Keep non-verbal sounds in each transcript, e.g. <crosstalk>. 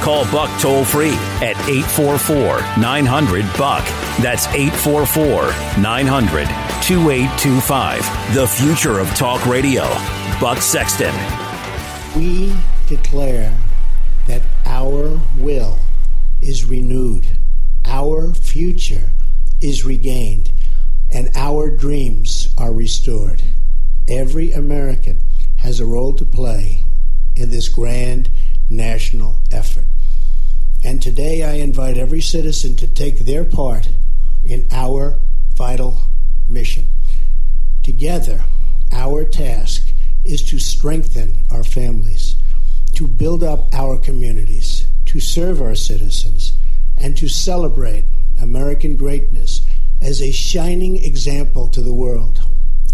Call Buck toll free at 844 900 Buck. That's 844 900 2825. The future of talk radio. Buck Sexton. We declare that our will is renewed, our future is regained, and our dreams are restored. Every American has a role to play in this grand national effort. And today I invite every citizen to take their part in our vital mission. Together, our task is to strengthen our families, to build up our communities, to serve our citizens, and to celebrate American greatness as a shining example to the world.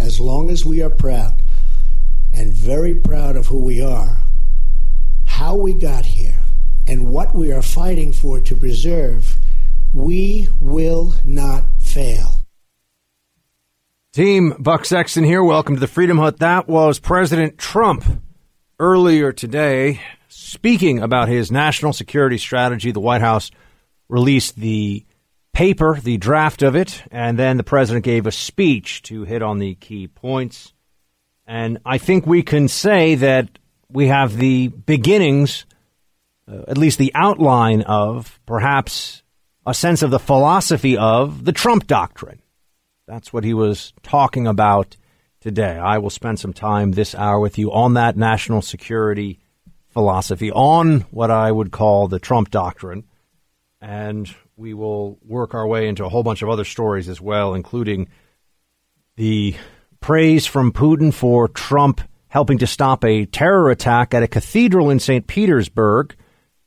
As long as we are proud and very proud of who we are, how we got here, we are fighting for to preserve, we will not fail. Team Buck Sexton here. Welcome to the Freedom Hut. That was President Trump earlier today speaking about his national security strategy. The White House released the paper, the draft of it, and then the president gave a speech to hit on the key points. And I think we can say that we have the beginnings, uh, at least the outline of perhaps a sense of the philosophy of the Trump doctrine. That's what he was talking about today. I will spend some time this hour with you on that national security philosophy, on what I would call the Trump doctrine. And we will work our way into a whole bunch of other stories as well, including the praise from Putin for Trump helping to stop a terror attack at a cathedral in St. Petersburg,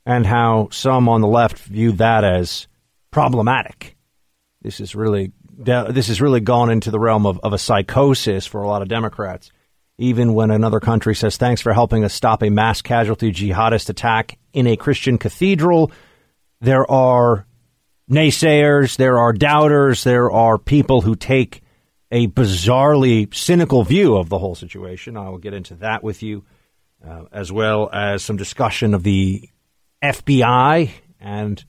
and how some on the left view that as problematic. This is really this has really gone into the realm of, of a psychosis for a lot of Democrats. Even when another country says, thanks for helping us stop a mass casualty jihadist attack in a Christian cathedral, there are naysayers, there are doubters, there are people who take a bizarrely cynical view of the whole situation. I will get into that with you, uh, as well as some discussion of the FBI and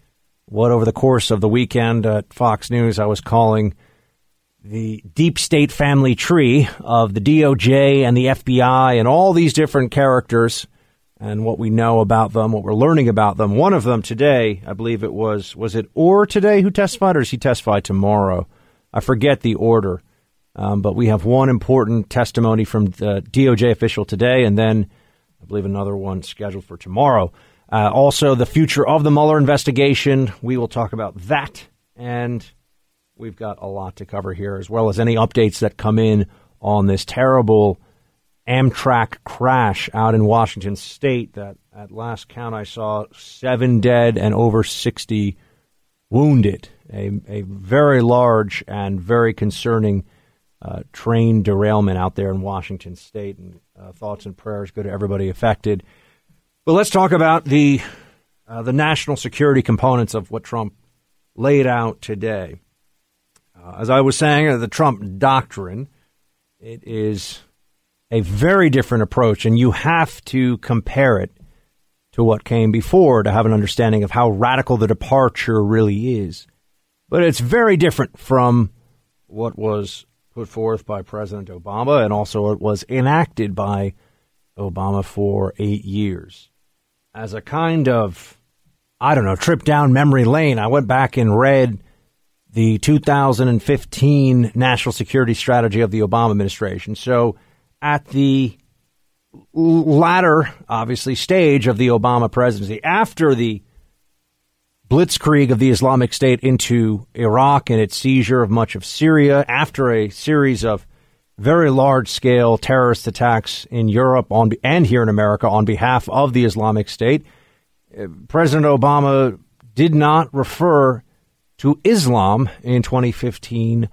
what over the course of the weekend at Fox News I was calling the deep state family tree of the DOJ and the FBI and all these different characters and what we know about them, what we're learning about them. One of them today, I believe it was, was it Ohr today who testified or does he testify tomorrow? I forget the order. Um, but we have one important testimony from the DOJ official today, and then I believe another one scheduled for tomorrow. Uh, also, the future of the Mueller investigation. We will talk about that. And we've got a lot to cover here, as well as any updates that come in on this terrible Amtrak crash out in Washington state. That at last count, I saw seven dead and over 60 wounded. A, a very large and very concerning uh, train derailment out there in Washington state. And uh, thoughts and prayers go to everybody affected. But let's talk about the uh, the national security components of what Trump laid out today. Uh, as I was saying, uh, the Trump doctrine it is a very different approach, and you have to compare it to what came before to have an understanding of how radical the departure really is. But it's very different from what was put forth by President Obama, and also it was enacted by Obama for eight years as a kind of, I don't know, trip down memory lane, I went back and read the 2015 national security strategy of the Obama administration. So at the latter, obviously, stage of the Obama presidency, after the blitzkrieg of the Islamic State into Iraq and its seizure of much of Syria, after a series of very large scale terrorist attacks in Europe on, and here in America on behalf of the Islamic State. uh, President Obama did not refer to Islam in 2015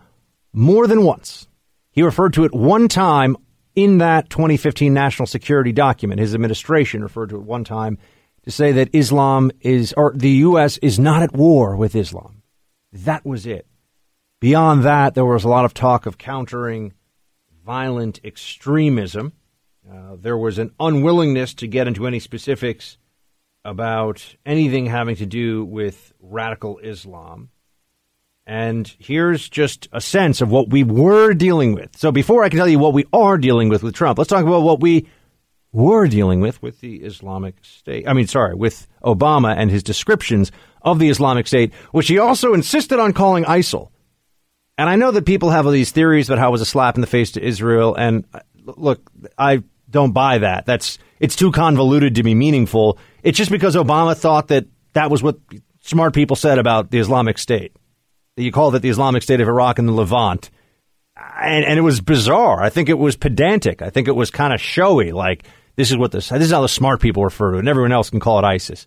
more than once. He referred to it one time in that 2015 national security document. His administration referred to it one time to say that Islam is, or the U.S. is not at war with Islam. That was it. Beyond that, there was a lot of talk of countering violent extremism. Uh, there was an unwillingness to get into any specifics about anything having to do with radical Islam. And here's just a sense of what we were dealing with. So before I can tell you what we are dealing with with Trump, let's talk about what we were dealing with with the Islamic State. I mean, sorry, with Obama and his descriptions of the Islamic State, which he also insisted on calling ISIL. And I know that people have all these theories about how it was a slap in the face to Israel. And uh, look, I don't buy that. That's it's too convoluted to be meaningful. It's just because Obama thought that that was what smart people said about the Islamic State. You called it the Islamic State of Iraq and the Levant. And, and it was bizarre. I think it was pedantic. I think it was kind of showy. Like, this is what this, this is how the smart people refer to it, and everyone else can call it ISIS.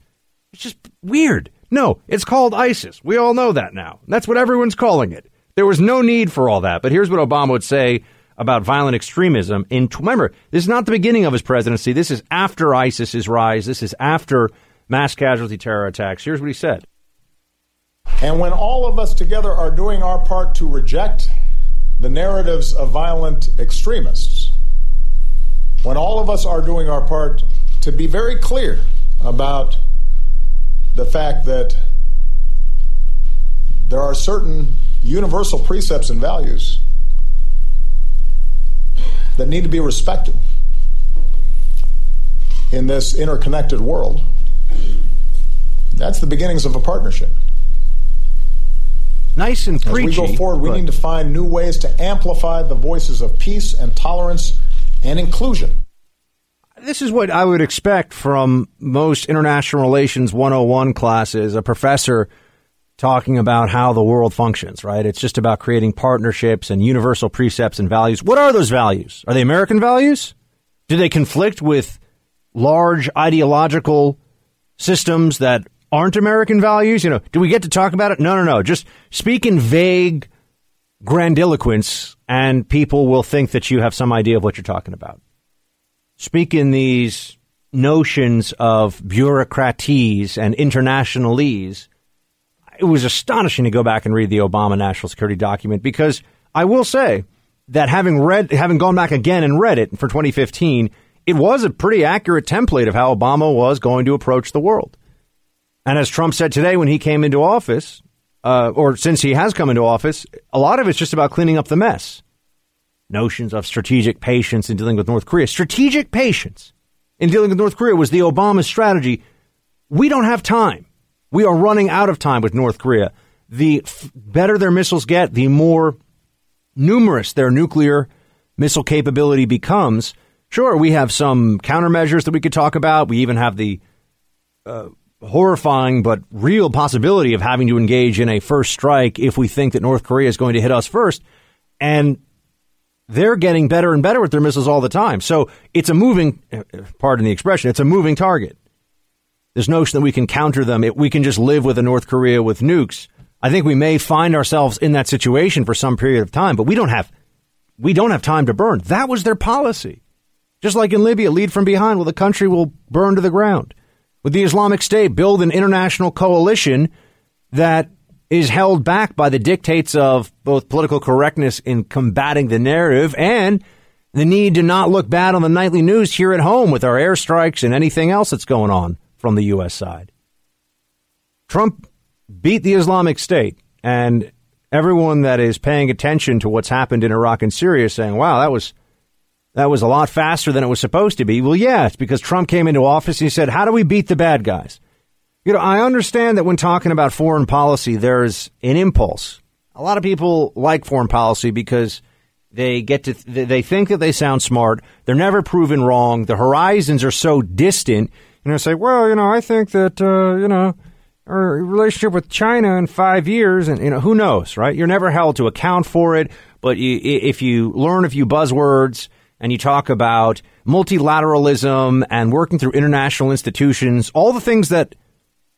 It's just weird. No, it's called ISIS. We all know that now. That's what everyone's calling it. There was no need for all that. But here's what Obama would say about violent extremism. In remember, this is not the beginning of his presidency. This is after ISIS's rise. This is after mass casualty terror attacks. Here's what he said. And when all of us together are doing our part to reject the narratives of violent extremists, when all of us are doing our part to be very clear about the fact that there are certain universal precepts and values that need to be respected in this interconnected world. That's the beginnings of a partnership. Nice and preachy. As we go forward, we need to find new ways to amplify the voices of peace and tolerance and inclusion. This is what I would expect from most international relations 101 classes, a professor talking about how the world functions, right? It's just about creating partnerships and universal precepts and values. What are those values? Are they American values? Do they conflict with large ideological systems that aren't American values? You know, do we get to talk about it? No, no, no. Just speak in vague grandiloquence and people will think that you have some idea of what you're talking about. Speak in these notions of bureaucratese and internationalese it was astonishing to go back and read the Obama national security document because I will say that having read, having gone back again and read it for 2015, it was a pretty accurate template of how Obama was going to approach the world. And as Trump said today when he came into office, uh, or since he has come into office, a lot of it's just about cleaning up the mess. Notions of strategic patience in dealing with North Korea. Strategic patience in dealing with North Korea was the Obama strategy. We don't have time. We are running out of time with North Korea. The f- better their missiles get, the more numerous their nuclear missile capability becomes. Sure, we have some countermeasures that we could talk about. We even have the uh, horrifying but real possibility of having to engage in a first strike if we think that North Korea is going to hit us first. And they're getting better and better with their missiles all the time. So it's a moving, uh, pardon the expression, it's a moving target this notion that we can counter them, it, we can just live with a North Korea with nukes. I think we may find ourselves in that situation for some period of time, but we don't have we don't have time to burn. That was their policy. Just like in Libya, lead from behind, well, the country will burn to the ground. With the Islamic State, build an international coalition that is held back by the dictates of both political correctness in combating the narrative and the need to not look bad on the nightly news here at home with our airstrikes and anything else that's going on from the U.S. side. Trump beat the Islamic State, and everyone that is paying attention to what's happened in Iraq and Syria is saying, wow, that was. That was a lot faster than it was supposed to be. Well, yeah, it's because Trump came into office and he said, How do we beat the bad guys? You know, I understand that when talking about foreign policy, there's an impulse. A lot of people like foreign policy because they get to, they think that they sound smart. They're never proven wrong. The horizons are so distant you know, say, well, you know, I think that, uh, you know, our relationship with China in five years, and, you know, who knows, right? You're never held to account for it. But you, if you learn a few buzzwords and you talk about multilateralism and working through international institutions, all the things that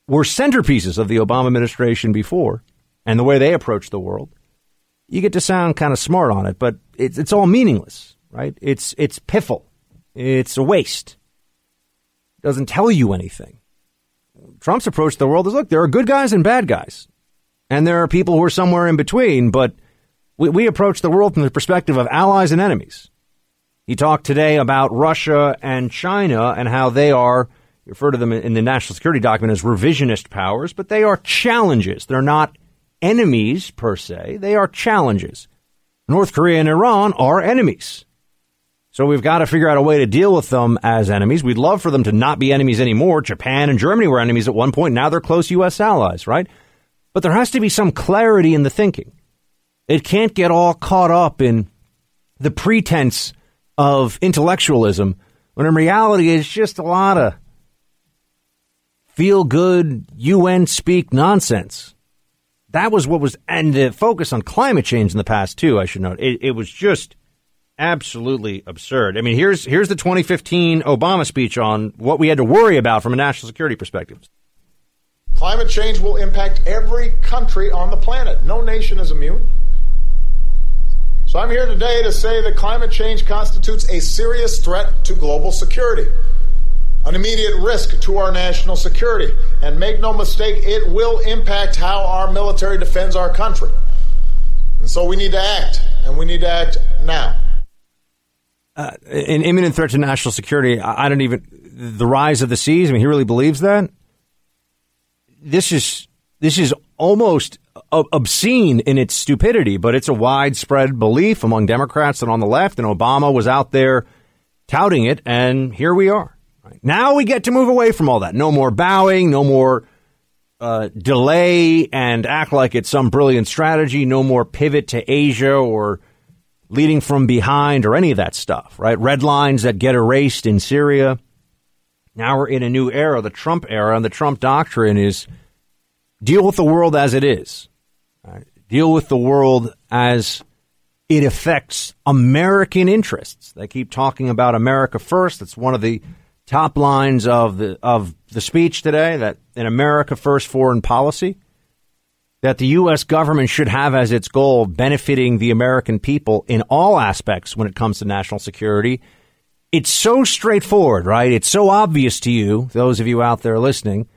were centerpieces of the Obama administration before and the way they approach the world, you get to sound kind of smart on it, but it's, it's all meaningless, right? It's, it's piffle. It's a waste. Doesn't tell you anything. Trump's approach to the world is look, there are good guys and bad guys. And there are people who are somewhere in between, but we, we approach the world from the perspective of allies and enemies. He talked today about Russia and China and how they are, you refer to them in the national security document as revisionist powers, but they are challenges. They're not enemies per se, they are challenges. North Korea and Iran are enemies. So we've got to figure out a way to deal with them as enemies. We'd love for them to not be enemies anymore. Japan and Germany were enemies at one point. Now they're close U.S. allies, right? But there has to be some clarity in the thinking. It can't get all caught up in the pretense of intellectualism when in reality it's just a lot of feel good UN speak nonsense. That was what was, and the focus on climate change in the past too. I should note it, it was just absolutely absurd. I mean, here's here's the 2015 Obama speech on what we had to worry about from a national security perspective. Climate change will impact every country on the planet. No nation is immune. So I'm here today to say that climate change constitutes a serious threat to global security, an immediate risk to our national security. And make no mistake, it will impact how our military defends our country. And so we need to act, and we need to act now. Uh, an imminent threat to national security. I don't even the rise of the seas. I mean, he really believes that. This is this is almost obscene in its stupidity, but it's a widespread belief among Democrats and on the left. And Obama was out there touting it, and here we are. Now we get to move away from all that. No more bowing, no more uh, delay and act like it's some brilliant strategy, no more pivot to Asia or leading from behind or any of that stuff, right? Red lines that get erased in Syria. Now we're in a new era, the Trump era, and the Trump doctrine is deal with the world as it is. Right? Deal with the world as it affects American interests. They keep talking about America first. That's one of the top lines of the of the speech today. That in America first foreign policy, that the U.S. government should have as its goal benefiting the American people in all aspects when it comes to national security. It's so straightforward, right? It's so obvious to you, those of you out there listening,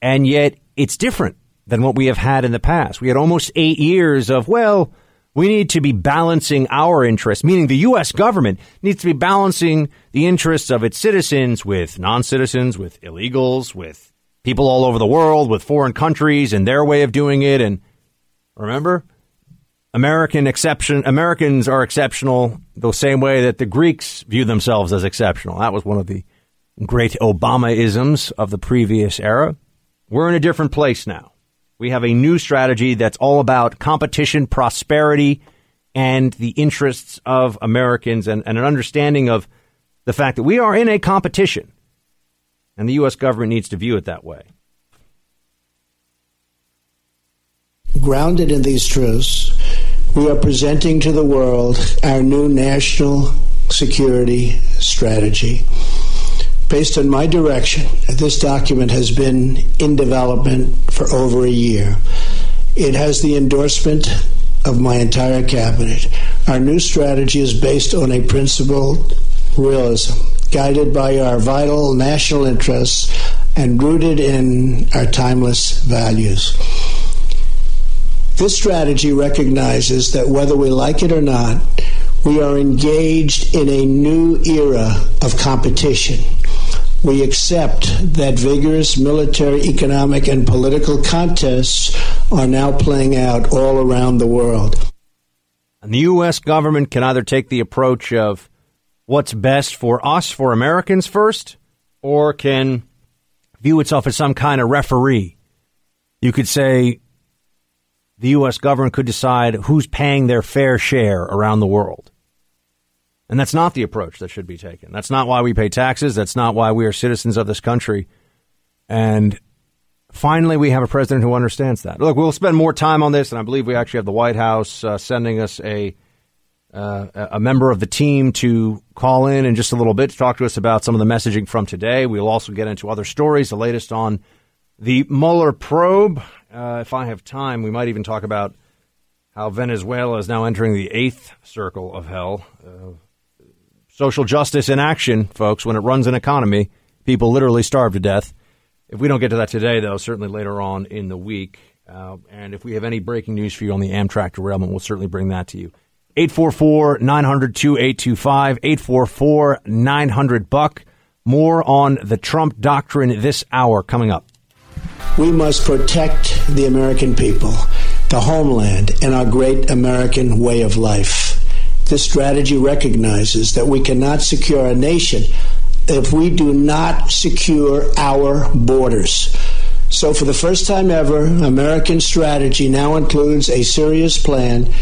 and yet it's different than what we have had in the past. We had almost eight years of, well, we need to be balancing our interests, meaning the U.S. government needs to be balancing the interests of its citizens with non citizens, with illegals, with people all over the world, with foreign countries and their way of doing it. And remember, American exception Americans are exceptional the same way that the Greeks view themselves as exceptional. That was one of the great Obamaisms of the previous era. We're in a different place now. We have a new strategy that's all about competition, prosperity, and the interests of Americans and, and an understanding of the fact that we are in a competition. And the U.S. government needs to view it that way. Grounded in these truths, we are presenting to the world our new national security strategy based on my direction, this document has been in development for over a year. It has the endorsement of my entire cabinet. Our new strategy is based on a principled realism, guided by our vital national interests and rooted in our timeless values. This strategy recognizes that whether we like it or not, we are engaged in a new era of competition we accept that vigorous military, economic, and political contests are now playing out all around the world. And the U.S. government can either take the approach of what's best for us, for Americans first, or can view itself as some kind of referee. You could say the U.S. government could decide who's paying their fair share around the world. And that's not the approach that should be taken. That's not why we pay taxes. That's not why we are citizens of this country. And finally, we have a president who understands that. Look, we'll spend more time on this, and I believe we actually have the White House uh, sending us a uh, a member of the team to call in in just a little bit to talk to us about some of the messaging from today. We'll also get into other stories, the latest on The Mueller probe. Uh, if I have time, we might even talk about how Venezuela is now entering the eighth circle of hell. Uh, social justice in action, folks. When it runs an economy, people literally starve to death. If we don't get to that today, though, certainly later on in the week. Uh, and if we have any breaking news for you on the Amtrak derailment, we'll certainly bring that to you. 844 900 2825, 844 900 Buck. More on the Trump doctrine this hour coming up. We must protect the American people, the homeland, and our great American way of life. This strategy recognizes that we cannot secure a nation if we do not secure our borders. So, for the first time ever, American strategy now includes a serious plan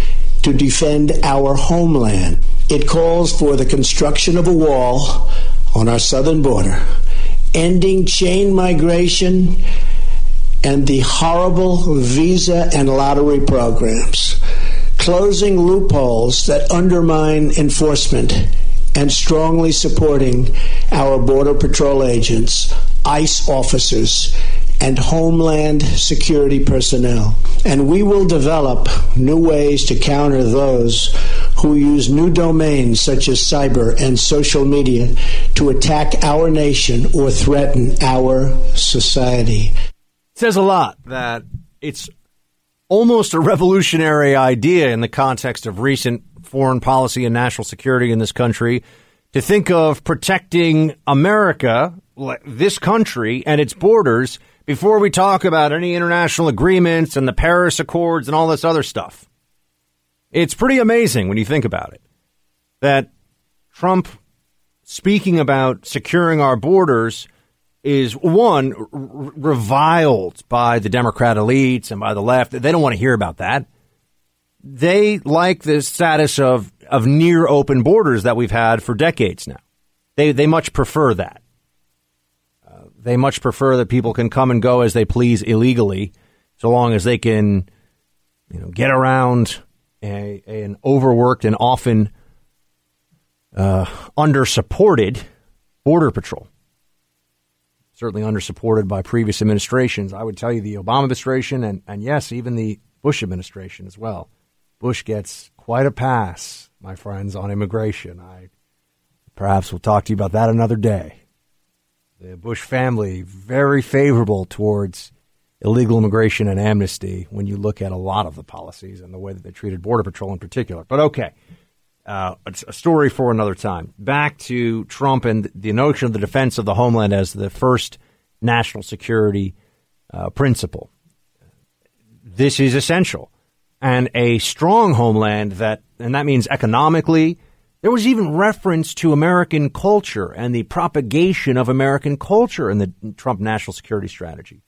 to defend our homeland. It calls for the construction of a wall on our southern border, ending chain migration and the horrible visa and lottery programs, closing loopholes that undermine enforcement, and strongly supporting our Border Patrol agents, ICE officers, and Homeland Security personnel. And we will develop new ways to counter those who use new domains such as cyber and social media to attack our nation or threaten our society. It says a lot that it's almost a revolutionary idea in the context of recent foreign policy and national security in this country to think of protecting America, this country, and its borders before we talk about any international agreements and the Paris Accords and all this other stuff. It's pretty amazing when you think about it that Trump speaking about securing our borders is one r- reviled by the Democrat elites and by the left. They don't want to hear about that. They like the status of of near open borders that we've had for decades now. They they much prefer that. They much prefer that people can come and go as they please illegally, so long as they can, you know, get around a, an overworked and often uh, under-supported border patrol. Certainly under-supported by previous administrations. I would tell you the Obama administration and, and yes, even the Bush administration as well. Bush gets quite a pass, my friends, on immigration. I perhaps we'll talk to you about that another day. The Bush family very favorable towards illegal immigration and amnesty when you look at a lot of the policies and the way that they treated Border Patrol in particular. But okay, uh, a story for another time. Back to Trump and the notion of the defense of the homeland as the first national security uh, principle. This is essential. And a strong homeland that, and that means economically, there was even reference to American culture and the propagation of American culture in the Trump national security strategy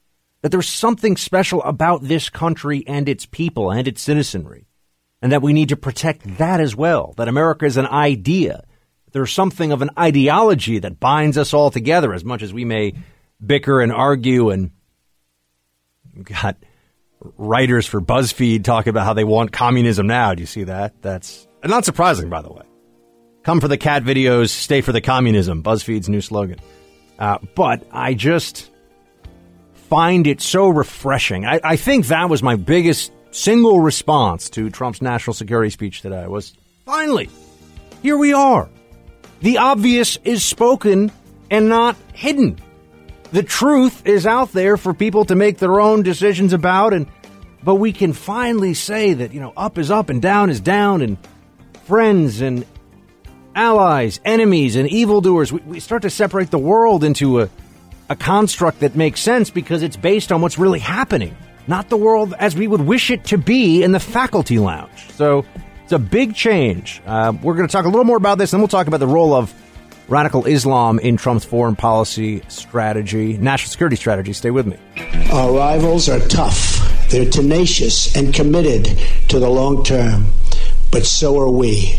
that there's something special about this country and its people and its citizenry, and that we need to protect that as well. That America is an idea. There's something of an ideology that binds us all together, as much as we may bicker and argue. And got writers for BuzzFeed talk about how they want communism now. Do you see that? That's not surprising, by the way. Come for the cat videos, stay for the communism. BuzzFeed's new slogan. Uh, but I just find it so refreshing. I, I think that was my biggest single response to Trump's national security speech today was finally, here we are. The obvious is spoken and not hidden. The truth is out there for people to make their own decisions about and but we can finally say that, you know, up is up and down is down and friends and allies, enemies and evildoers. We, we start to separate the world into a a construct that makes sense because it's based on what's really happening, not the world as we would wish it to be in the faculty lounge. So it's a big change. Uh, we're going to talk a little more about this, and we'll talk about the role of radical Islam in Trump's foreign policy strategy, national security strategy. Stay with me. Our rivals are tough, they're tenacious and committed to the long term, but so are we.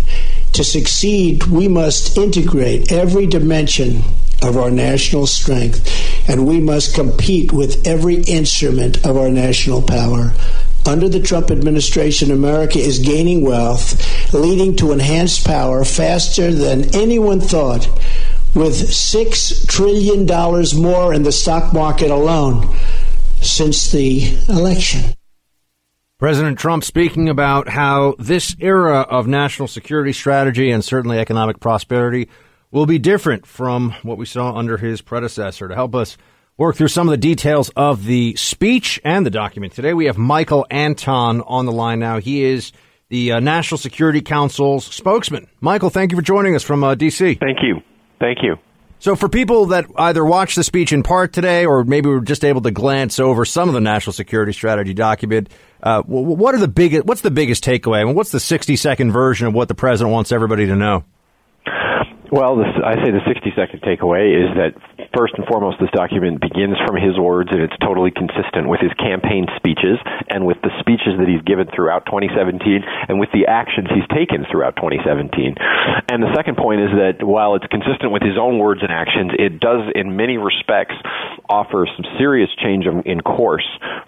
To succeed, we must integrate every dimension of our national strength, and we must compete with every instrument of our national power. Under the Trump administration, America is gaining wealth, leading to enhanced power faster than anyone thought, with $6 trillion more in the stock market alone. since the election. President Trump speaking about how this era of national security strategy and certainly economic prosperity will be different from what we saw under his predecessor. To help us work through some of the details of the speech and the document today, we have Michael Anton on the line now. He is the uh, National Security Council's spokesman. Michael, thank you for joining us from uh, D.C. Thank you. Thank you. So, for people that either watched the speech in part today or maybe were just able to glance over some of the national security strategy document, uh, what are the biggest? What's the biggest takeaway? I mean, what's the sixty-second version of what the president wants everybody to know? Well, this, I say the 60 second takeaway is that first and foremost, this document begins from his words and it's totally consistent with his campaign speeches and with the speeches that he's given throughout 2017 and with the actions he's taken throughout 2017. And the second point is that while it's consistent with his own words and actions, it does in many respects offer some serious change in course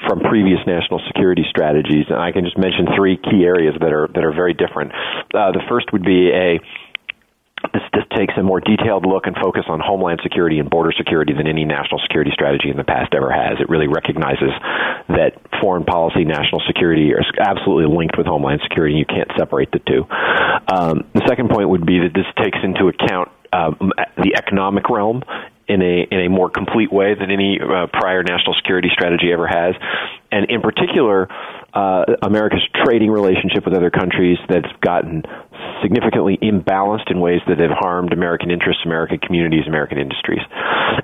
from previous national security strategies. And I can just mention three key areas that are that are very different. Uh, the first would be a this, this takes a more detailed look and focus on homeland security and border security than any national security strategy in the past ever has. It really recognizes that foreign policy, national security are absolutely linked with homeland security. You can't separate the two. Um, the second point would be that this takes into account um, the economic realm in a in a more complete way than any uh, prior national security strategy ever has, and in particular, uh, America's trading relationship with other countries that's gotten significantly imbalanced in ways that have harmed American interests, American communities, American industries.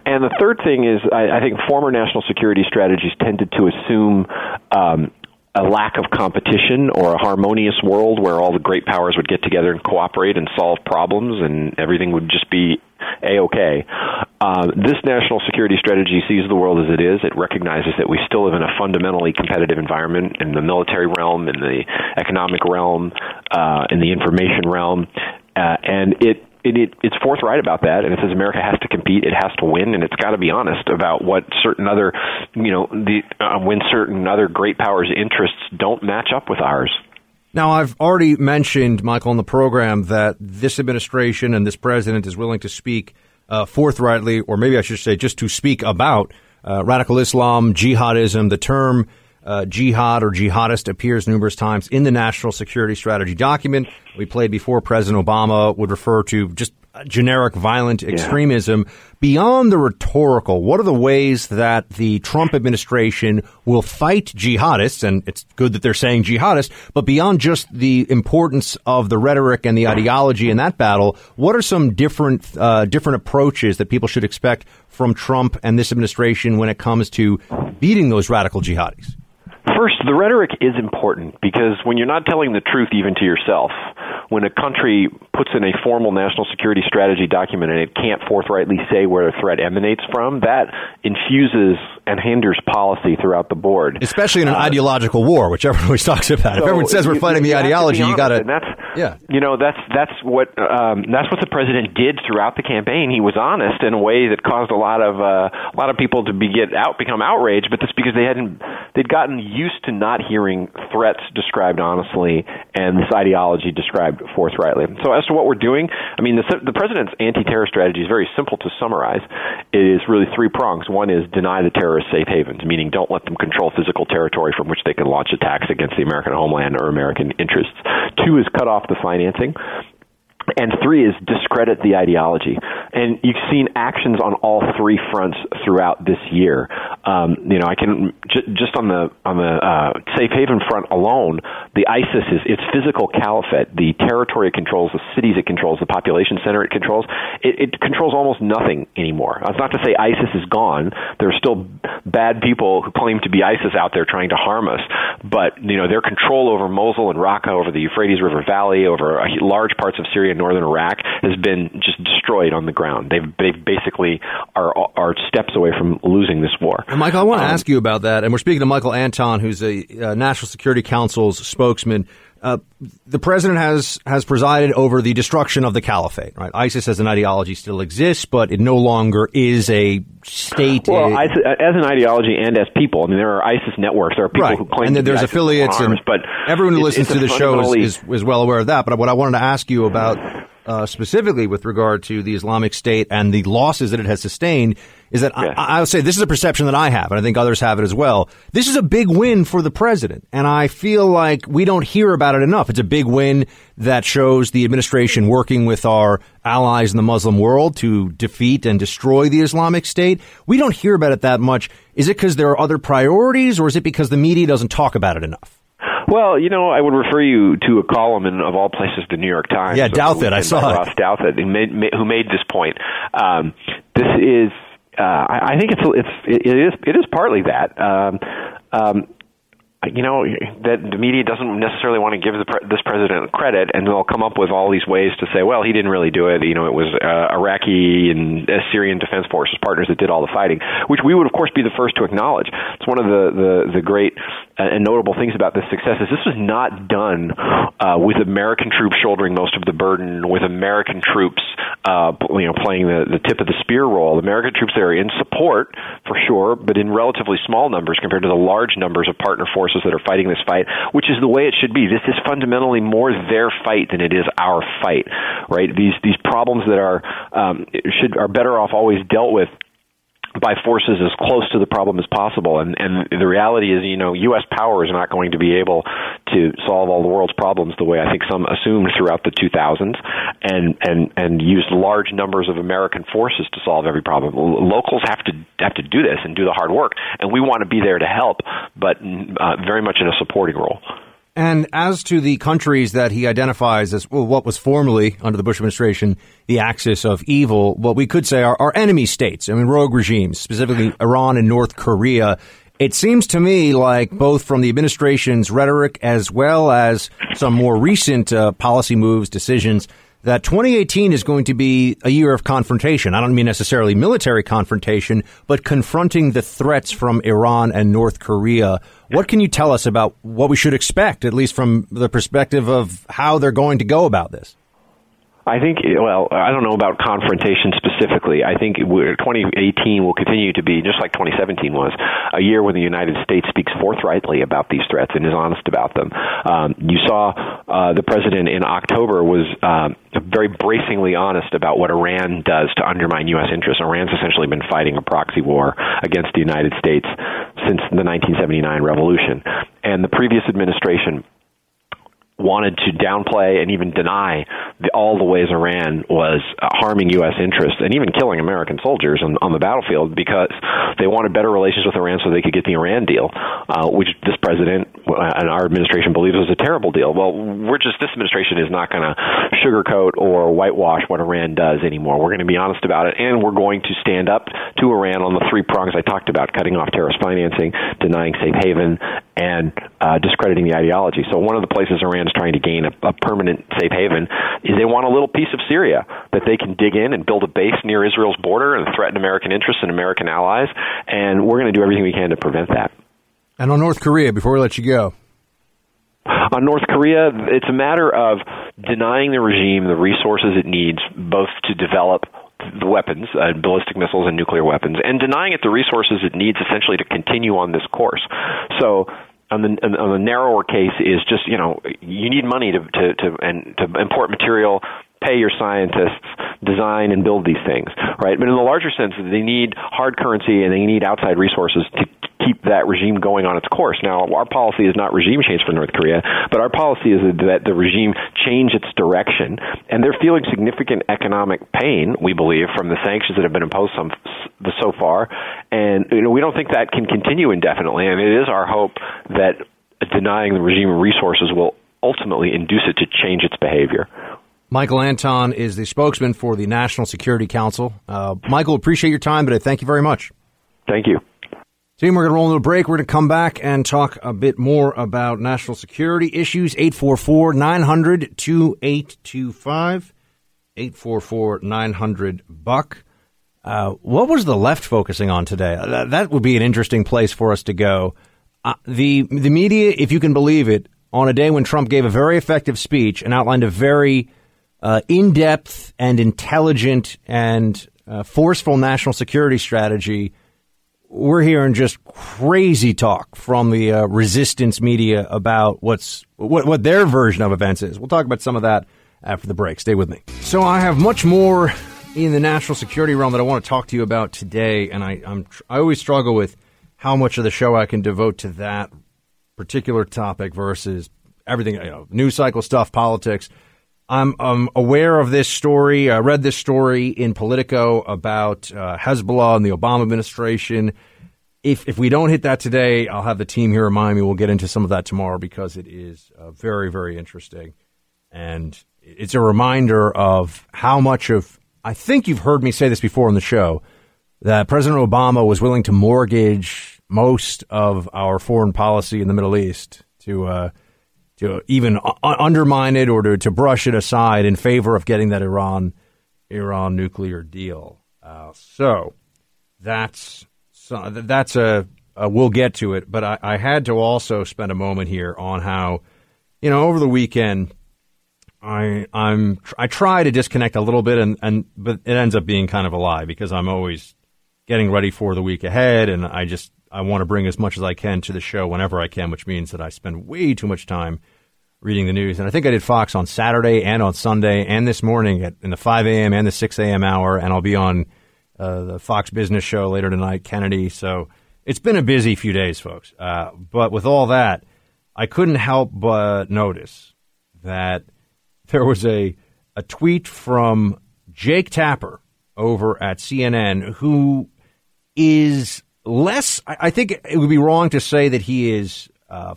And the third thing is, I, I think former national security strategies tended to assume. Um, a lack of competition or a harmonious world where all the great powers would get together and cooperate and solve problems and everything would just be a-okay. Uh, this national security strategy sees the world as it is. It recognizes that we still live in a fundamentally competitive environment in the military realm, in the economic realm, uh, in the information realm, uh, and it it, it, it's forthright about that, and it says America has to compete, it has to win, and it's got to be honest about what certain other, you know, the uh, when certain other great powers' interests don't match up with ours. Now, I've already mentioned, Michael, in the program that this administration and this president is willing to speak uh, forthrightly, or maybe I should say just to speak about uh, radical Islam, jihadism. The term uh, jihad or jihadist appears numerous times in the national security strategy document. We played before President Obama would refer to just generic violent extremism. Yeah. Beyond the rhetorical, what are the ways that the Trump administration will fight jihadists? And it's good that they're saying jihadists, but beyond just the importance of the rhetoric and the ideology in that battle, what are some different uh, different approaches that people should expect from Trump and this administration when it comes to beating those radical jihadis? First, the rhetoric is important because when you're not telling the truth even to yourself, when a country puts in a formal national security strategy document and it can't forthrightly say where a threat emanates from, that infuses and hinders policy throughout the board. Especially in an uh, ideological war, which everyone always talks about. So if everyone says we're fighting you, the ideology, you got to. That's yeah. You know that's that's what um, that's what the president did throughout the campaign. He was honest in a way that caused a lot of uh, a lot of people to be get out become outraged, but that's because they hadn't they'd gotten used to not hearing threats described honestly and this ideology described forthrightly. So as to what we're doing, I mean the the president's anti-terror strategy is very simple to summarize. It is really three prongs. One is deny the terror terrorist safe havens, meaning don't let them control physical territory from which they can launch attacks against the American homeland or American interests. Two is cut off the financing and three is discredit the ideology. And you've seen actions on all three fronts throughout this year. Um, you know, I can j- just on the on the uh, safe haven front alone, the ISIS is its physical caliphate, the territory it controls, the cities it controls, the population center it controls. It, it controls almost nothing anymore. That's not to say ISIS is gone. There are still bad people who claim to be ISIS out there trying to harm us, but you know their control over Mosul and Raqqa, over the Euphrates River Valley, over large parts of Syria in northern Iraq has been just destroyed on the ground. They've they basically are are steps away from losing this war. And Michael, I want to um, ask you about that. And we're speaking to Michael Anton, who's a uh, National Security Council's spokesman. Uh, the president has has presided over the destruction of the caliphate. Right, ISIS as an ideology still exists, but it no longer is a state. Well, ISIS, as an ideology and as people, I mean, there are ISIS networks. There are people right. who claim and then there's affiliates, arms, and but everyone who listens to the show is, is, is well aware of that. But what I wanted to ask you about uh, specifically with regard to the Islamic State and the losses that it has sustained, is that yeah. I, I would say this is a perception that I have, and I think others have it as well. This is a big win for the president, and I feel like we don't hear about it enough. It's a big win that shows the administration working with our allies in the Muslim world to defeat and destroy the Islamic State. We don't hear about it that much. Is it because there are other priorities, or is it because the media doesn't talk about it enough? Well, you know, I would refer you to a column in, of all places, the New York Times. Yeah, Douthat. I saw Ross it. Douthat, who made, who made this point. Um, this is, uh, I, I think it's, it's, it is, it is partly that. Um, um, you know that the media doesn't necessarily want to give pre- this president credit, and they'll come up with all these ways to say, well, he didn't really do it. You know, it was uh, Iraqi and Syrian defense forces partners that did all the fighting, which we would of course be the first to acknowledge. It's one of the the, the great uh, and notable things about this success is this was not done uh, with American troops shouldering most of the burden, with American troops, uh, you know, playing the the tip of the spear role. American troops there in support for sure, but in relatively small numbers compared to the large numbers of partner forces forces that are fighting this fight, which is the way it should be. This is fundamentally more their fight than it is our fight, right? These these problems that are um, should are better off always dealt with by forces as close to the problem as possible. And, and the reality is, you know, U.S. power is not going to be able to solve all the world's problems the way I think some assumed throughout the 2000s and, and, and used large numbers of American forces to solve every problem. Locals have to, have to do this and do the hard work. And we want to be there to help, but uh, very much in a supporting role. And as to the countries that he identifies as well, what was formerly under the Bush administration the axis of evil, what we could say are, are enemy states. I mean, rogue regimes, specifically Iran and North Korea. It seems to me like both from the administration's rhetoric as well as some more recent uh, policy moves, decisions, that 2018 is going to be a year of confrontation. I don't mean necessarily military confrontation, but confronting the threats from Iran and North Korea. What can you tell us about what we should expect, at least from the perspective of how they're going to go about this? I think, well, I don't know about confrontation specifically. I think 2018 will continue to be, just like 2017 was, a year when the United States speaks forthrightly about these threats and is honest about them. Um, you saw uh, the president in October was um, very bracingly honest about what Iran does to undermine U.S. interests. Iran's essentially been fighting a proxy war against the United States since the 1979 revolution. And the previous administration wanted to downplay and even deny the, all the ways Iran was uh, harming U.S. interests and even killing American soldiers on, on the battlefield because they wanted better relations with Iran so they could get the Iran deal, uh, which this president uh, and our administration believes was a terrible deal. Well, we're just this administration is not going to sugarcoat or whitewash what Iran does anymore. We're going to be honest about it, and we're going to stand up to Iran on the three prongs I talked about: cutting off terrorist financing, denying safe haven, and uh, discrediting the ideology. So one of the places Iran is trying to gain a, a permanent safe haven is they want a little piece of Syria that they can dig in and build a base near Israel's border and threaten American interests and American allies. And we're going to do everything we can to prevent that. And on North Korea, before we let you go. On North Korea, it's a matter of denying the regime the resources it needs both to develop the weapons, uh, ballistic missiles and nuclear weapons, and denying it the resources it needs essentially to continue on this course. So on the on the narrower case is just you know you need money to to to and to import material pay your scientists, design and build these things, right? But in the larger sense, they need hard currency and they need outside resources to keep that regime going on its course. Now, our policy is not regime change for North Korea, but our policy is that the regime change its direction, and they're feeling significant economic pain, we believe, from the sanctions that have been imposed some, so far, and you know, we don't think that can continue indefinitely, and it is our hope that denying the regime resources will ultimately induce it to change its behavior. Michael Anton is the spokesman for the National Security Council. Uh, Michael, appreciate your time today. Thank you very much. Thank you. Team, we're going to roll into a break. We're going to come back and talk a bit more about national security issues. 844 900 2825. 844 900 Buck. Uh, what was the left focusing on today? Uh, that would be an interesting place for us to go. Uh, the the media, if you can believe it, on a day when Trump gave a very effective speech and outlined a very uh, in depth and intelligent and uh, forceful national security strategy, we're hearing just crazy talk from the uh, resistance media about what's what, what their version of events is. We'll talk about some of that after the break. Stay with me. So I have much more in the national security realm that I want to talk to you about today, and I, I'm I always struggle with how much of the show I can devote to that particular topic versus everything, you know, news cycle stuff, politics. I'm, I'm aware of this story. I read this story in Politico about uh, Hezbollah and the Obama administration. If if we don't hit that today, I'll have the team here remind me. We'll get into some of that tomorrow because it is uh, very very interesting, and it's a reminder of how much of I think you've heard me say this before on the show that President Obama was willing to mortgage most of our foreign policy in the Middle East to uh, to even undermine it or to, to brush it aside in favor of getting that Iran Iran nuclear deal. Uh, so that's that's a, a, we'll get to it, but I, I had to also spend a moment here on how you know over the weekend I I'm I try to disconnect a little bit and and but it ends up being kind of a lie because I'm always getting ready for the week ahead and I just I want to bring as much as I can to the show whenever I can, which means that I spend way too much time reading the news. And I think I did Fox on Saturday and on Sunday and this morning at, in the 5 a.m. and the 6 a.m. hour. And I'll be on uh, the Fox Business Show later tonight, Kennedy. So it's been a busy few days, folks. Uh, but with all that, I couldn't help but notice that there was a, a tweet from Jake Tapper over at CNN who is less, I, think it would be wrong to say that he is uh,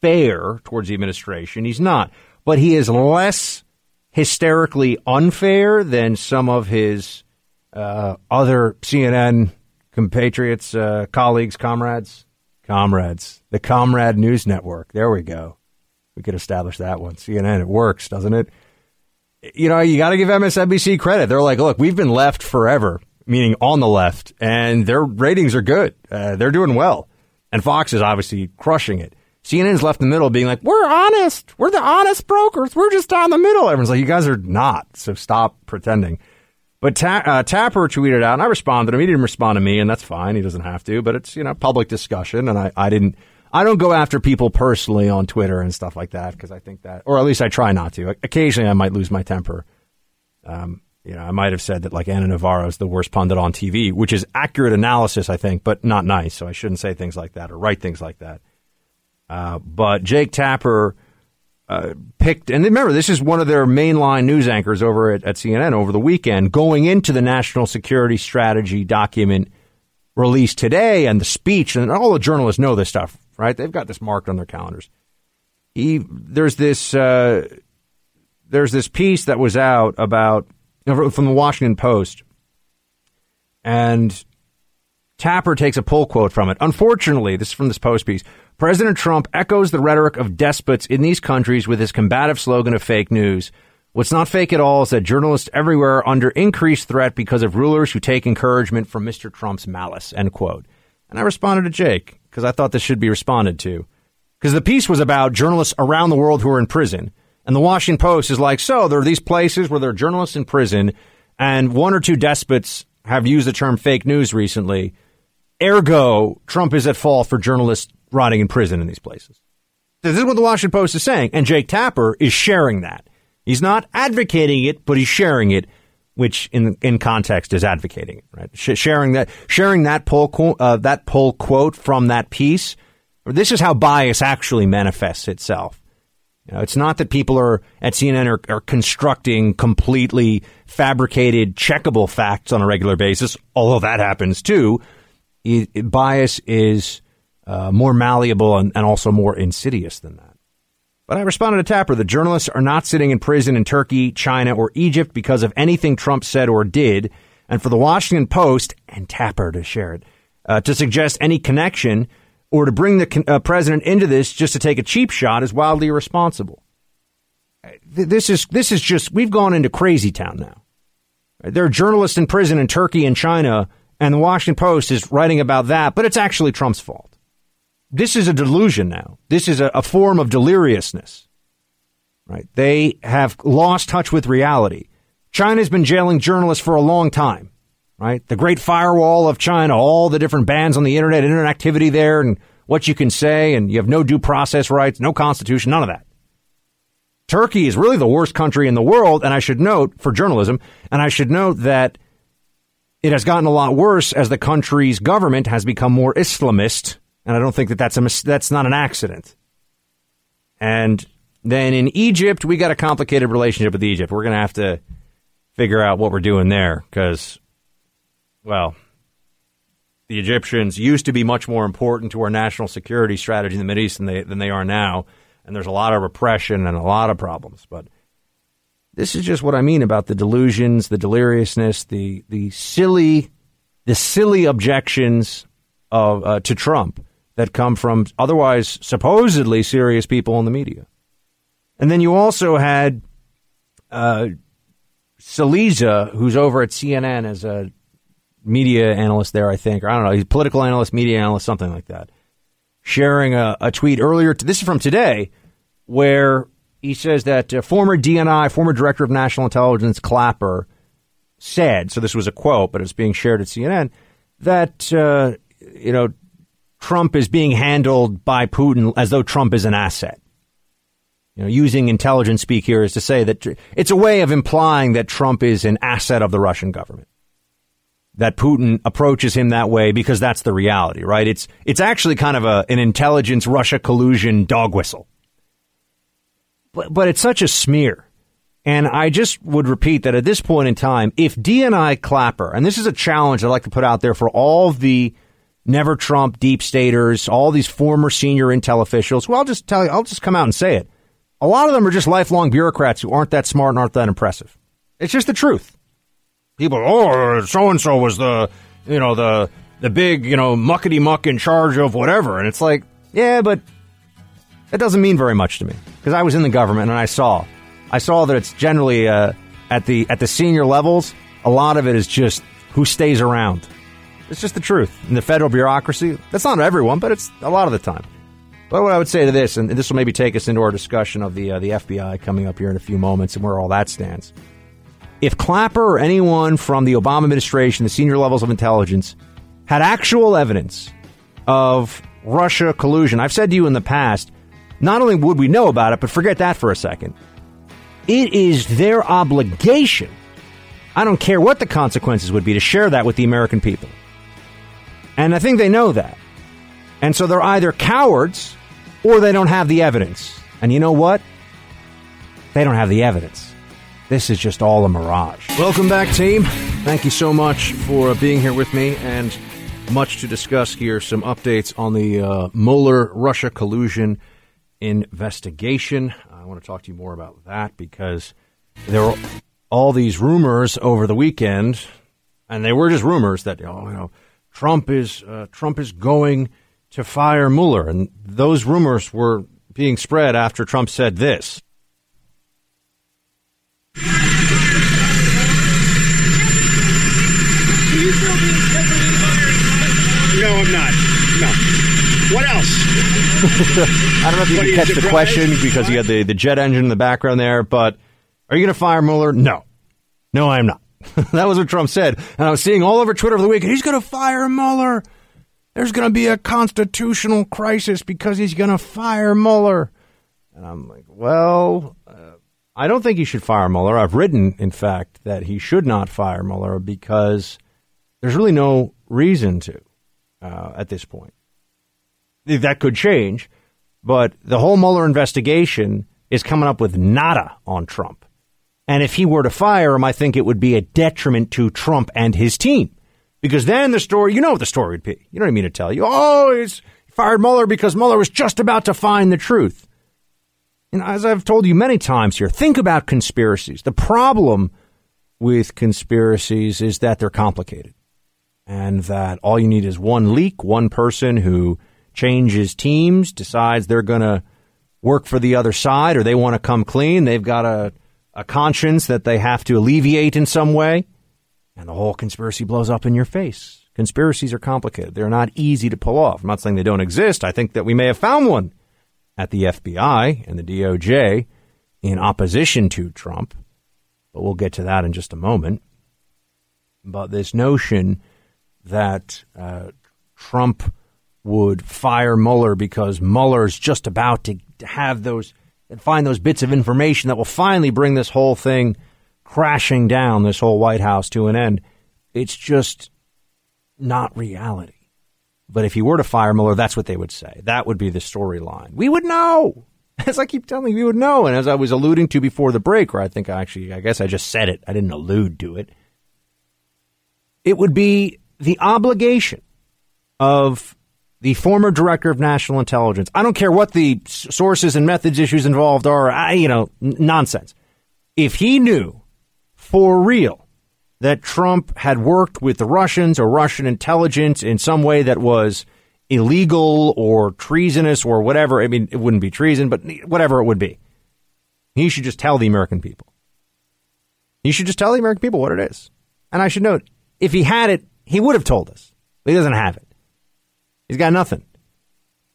fair towards the administration. He's not, but he is less hysterically unfair than some of his uh, other CNN compatriots, uh, colleagues, comrades, comrades, the Comrade News Network. There we go. We could establish that one. CNN, it works, doesn't it? You know, you got to give MSNBC credit. They're like, look, we've been left forever, meaning on the left, and their ratings are good. Uh, they're doing well. And Fox is obviously crushing it. CNN's left in the middle being like, we're honest. We're the honest brokers. We're just down the middle. Everyone's like, you guys are not. So stop pretending. But Ta- uh, Tapper tweeted out, and I responded to him. He didn't respond to me, and that's fine. He doesn't have to, but it's, you know, public discussion. And I, I didn't, I don't go after people personally on Twitter and stuff like that because I think that, or at least I try not to. Occasionally I might lose my temper. Um, you know, I might have said that like Ana Navarro is the worst pundit on TV, which is accurate analysis, I think, but not nice. So I shouldn't say things like that or write things like that. Uh, but Jake Tapper uh, picked, and remember, this is one of their mainline news anchors over at, at CNN over the weekend, going into the national security strategy document released today and the speech, and all the journalists know this stuff, right? They've got this marked on their calendars. He, there's this, uh, there's this piece that was out about from the Washington Post, and Tapper takes a pull quote from it. Unfortunately, this is from this Post piece. President Trump echoes the rhetoric of despots in these countries with his combative slogan of fake news. What's not fake at all is that journalists everywhere are under increased threat because of rulers who take encouragement from Mr. Trump's malice. End quote. And I responded to Jake because I thought this should be responded to. Because the piece was about journalists around the world who are in prison. And the Washington Post is like, so there are these places where there are journalists in prison, and one or two despots have used the term fake news recently. Ergo, Trump is at fault for journalists rotting in prison in these places. This is what the Washington Post is saying, and Jake Tapper is sharing that. He's not advocating it, but he's sharing it, which in in context is advocating it, right? Sh- sharing that sharing that poll uh, that poll quote from that piece. This is how bias actually manifests itself. You know, it's not that people are at CNN are, are constructing completely fabricated, checkable facts on a regular basis, although that happens too. It, it, bias is uh, more malleable and, and also more insidious than that. But I responded to Tapper the journalists are not sitting in prison in Turkey, China, or Egypt because of anything Trump said or did. And for the Washington Post and Tapper to share it, uh, to suggest any connection or to bring the uh, president into this just to take a cheap shot is wildly irresponsible. This is this is just we've gone into crazy town now. There are journalists in prison in Turkey and China, and the Washington Post is writing about that, but it's actually Trump's fault this is a delusion now. This is a, a form of deliriousness. Right? They have lost touch with reality. China's been jailing journalists for a long time. Right? The great firewall of China, all the different bans on the internet, internet activity there, and what you can say, and you have no due process rights, no constitution, none of that. Turkey is really the worst country in the world, and I should note for journalism, and I should note that it has gotten a lot worse as the country's government has become more Islamist, and I don't think that that's a that's not an accident. And then in Egypt, we got a complicated relationship with Egypt. We're going to have to figure out what we're doing there because, well, the Egyptians used to be much more important to our national security strategy in the Middle East than they, than they are now. And there's a lot of repression and a lot of problems. But this is just what I mean about the delusions, the deliriousness, the, the silly, the silly objections of, uh, to Trump that come from otherwise supposedly serious people in the media. And then you also had uh, Cillizza, who's over at CNN as a media analyst there, I think, or I don't know, he's political analyst, media analyst, something like that, sharing a, a tweet earlier. To, this is from today, where he says that uh, former DNI, former director of national intelligence, Clapper, said, so this was a quote, but it's being shared at CNN, that, uh, you know, Trump is being handled by Putin as though Trump is an asset. You know, using intelligence speak here is to say that it's a way of implying that Trump is an asset of the Russian government that Putin approaches him that way because that's the reality, right? It's it's actually kind of a, an intelligence Russia collusion dog whistle. But but it's such a smear. And I just would repeat that at this point in time, if DNI Clapper, and this is a challenge I'd like to put out there for all the never Trump deep staters, all these former senior intel officials, well, I'll just tell you, I'll just come out and say it. A lot of them are just lifelong bureaucrats who aren't that smart and aren't that impressive. It's just the truth people, oh, so and so was the, you know, the the big, you know, muckety muck in charge of whatever, and it's like, yeah, but that doesn't mean very much to me because I was in the government and I saw, I saw that it's generally uh, at the at the senior levels, a lot of it is just who stays around. It's just the truth. In the federal bureaucracy, that's not everyone, but it's a lot of the time. But what I would say to this, and this will maybe take us into our discussion of the uh, the FBI coming up here in a few moments and where all that stands. If Clapper or anyone from the Obama administration, the senior levels of intelligence, had actual evidence of Russia collusion, I've said to you in the past, not only would we know about it, but forget that for a second. It is their obligation, I don't care what the consequences would be, to share that with the American people. And I think they know that. And so they're either cowards or they don't have the evidence. And you know what? They don't have the evidence. This is just all a mirage. Welcome back, team. Thank you so much for being here with me and much to discuss here. Some updates on the uh, Mueller Russia collusion investigation. I want to talk to you more about that because there were all these rumors over the weekend, and they were just rumors that oh, you know Trump is uh, Trump is going to fire Mueller, and those rumors were being spread after Trump said this. No, I'm not. No. What else? <laughs> I don't know if you can catch the question because you had the, the jet engine in the background there, but are you going to fire Mueller? No. No, I am not. <laughs> that was what Trump said. And I was seeing all over Twitter over the weekend, he's going to fire Mueller. There's going to be a constitutional crisis because he's going to fire Mueller. And I'm like, well, uh, I don't think he should fire Mueller. I've written, in fact, that he should not fire Mueller because there's really no reason to uh, at this point. That could change, but the whole Mueller investigation is coming up with nada on Trump. And if he were to fire him, I think it would be a detriment to Trump and his team. Because then the story, you know what the story would be. You don't need mean to tell you. Oh, he's fired Mueller because Mueller was just about to find the truth. And as I've told you many times here, think about conspiracies. The problem with conspiracies is that they're complicated and that all you need is one leak, one person who changes teams, decides they're going to work for the other side or they want to come clean. They've got a, a conscience that they have to alleviate in some way, and the whole conspiracy blows up in your face. Conspiracies are complicated. They're not easy to pull off. I'm not saying they don't exist. I think that we may have found one at the FBI and the DOJ in opposition to Trump, but we'll get to that in just a moment. But this notion that uh, Trump would fire Mueller because Mueller's just about to have those and find those bits of information that will finally bring this whole thing crashing down, this whole White House to an end. It's just not reality. But if you were to fire Mueller, that's what they would say. That would be the storyline. We would know. <laughs> As I keep telling you, we would know. And as I was alluding to before the break, or I think I actually, I guess I just said it. I didn't allude to it. It would be the obligation of the former director of national intelligence. I don't care what the sources and methods issues involved are. I, you know, n- nonsense. If he knew for real that Trump had worked with the Russians or Russian intelligence in some way that was illegal or treasonous or whatever. I mean, it wouldn't be treason, but whatever it would be. He should just tell the American people. He should just tell the American people what it is. And I should note, if he had it, he would have told us. He doesn't have it. He's got nothing.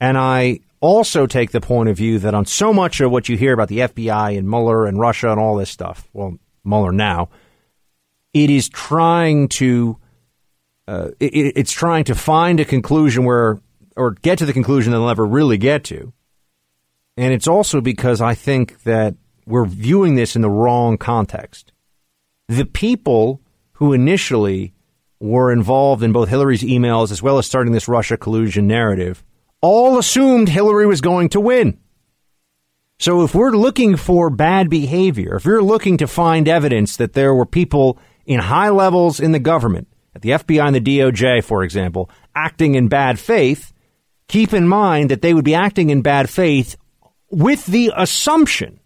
And I also take the point of view that on so much of what you hear about the FBI and Mueller and Russia and all this stuff, well, Mueller now, it is trying to uh, it, it's trying to find a conclusion where or get to the conclusion that they'll never really get to. And it's also because I think that we're viewing this in the wrong context. The people who initially were involved in both Hillary's emails as well as starting this Russia collusion narrative all assumed Hillary was going to win. So if we're looking for bad behavior, if you're looking to find evidence that there were people in high levels in the government, at the FBI and the DOJ, for example, acting in bad faith, keep in mind that they would be acting in bad faith with the assumption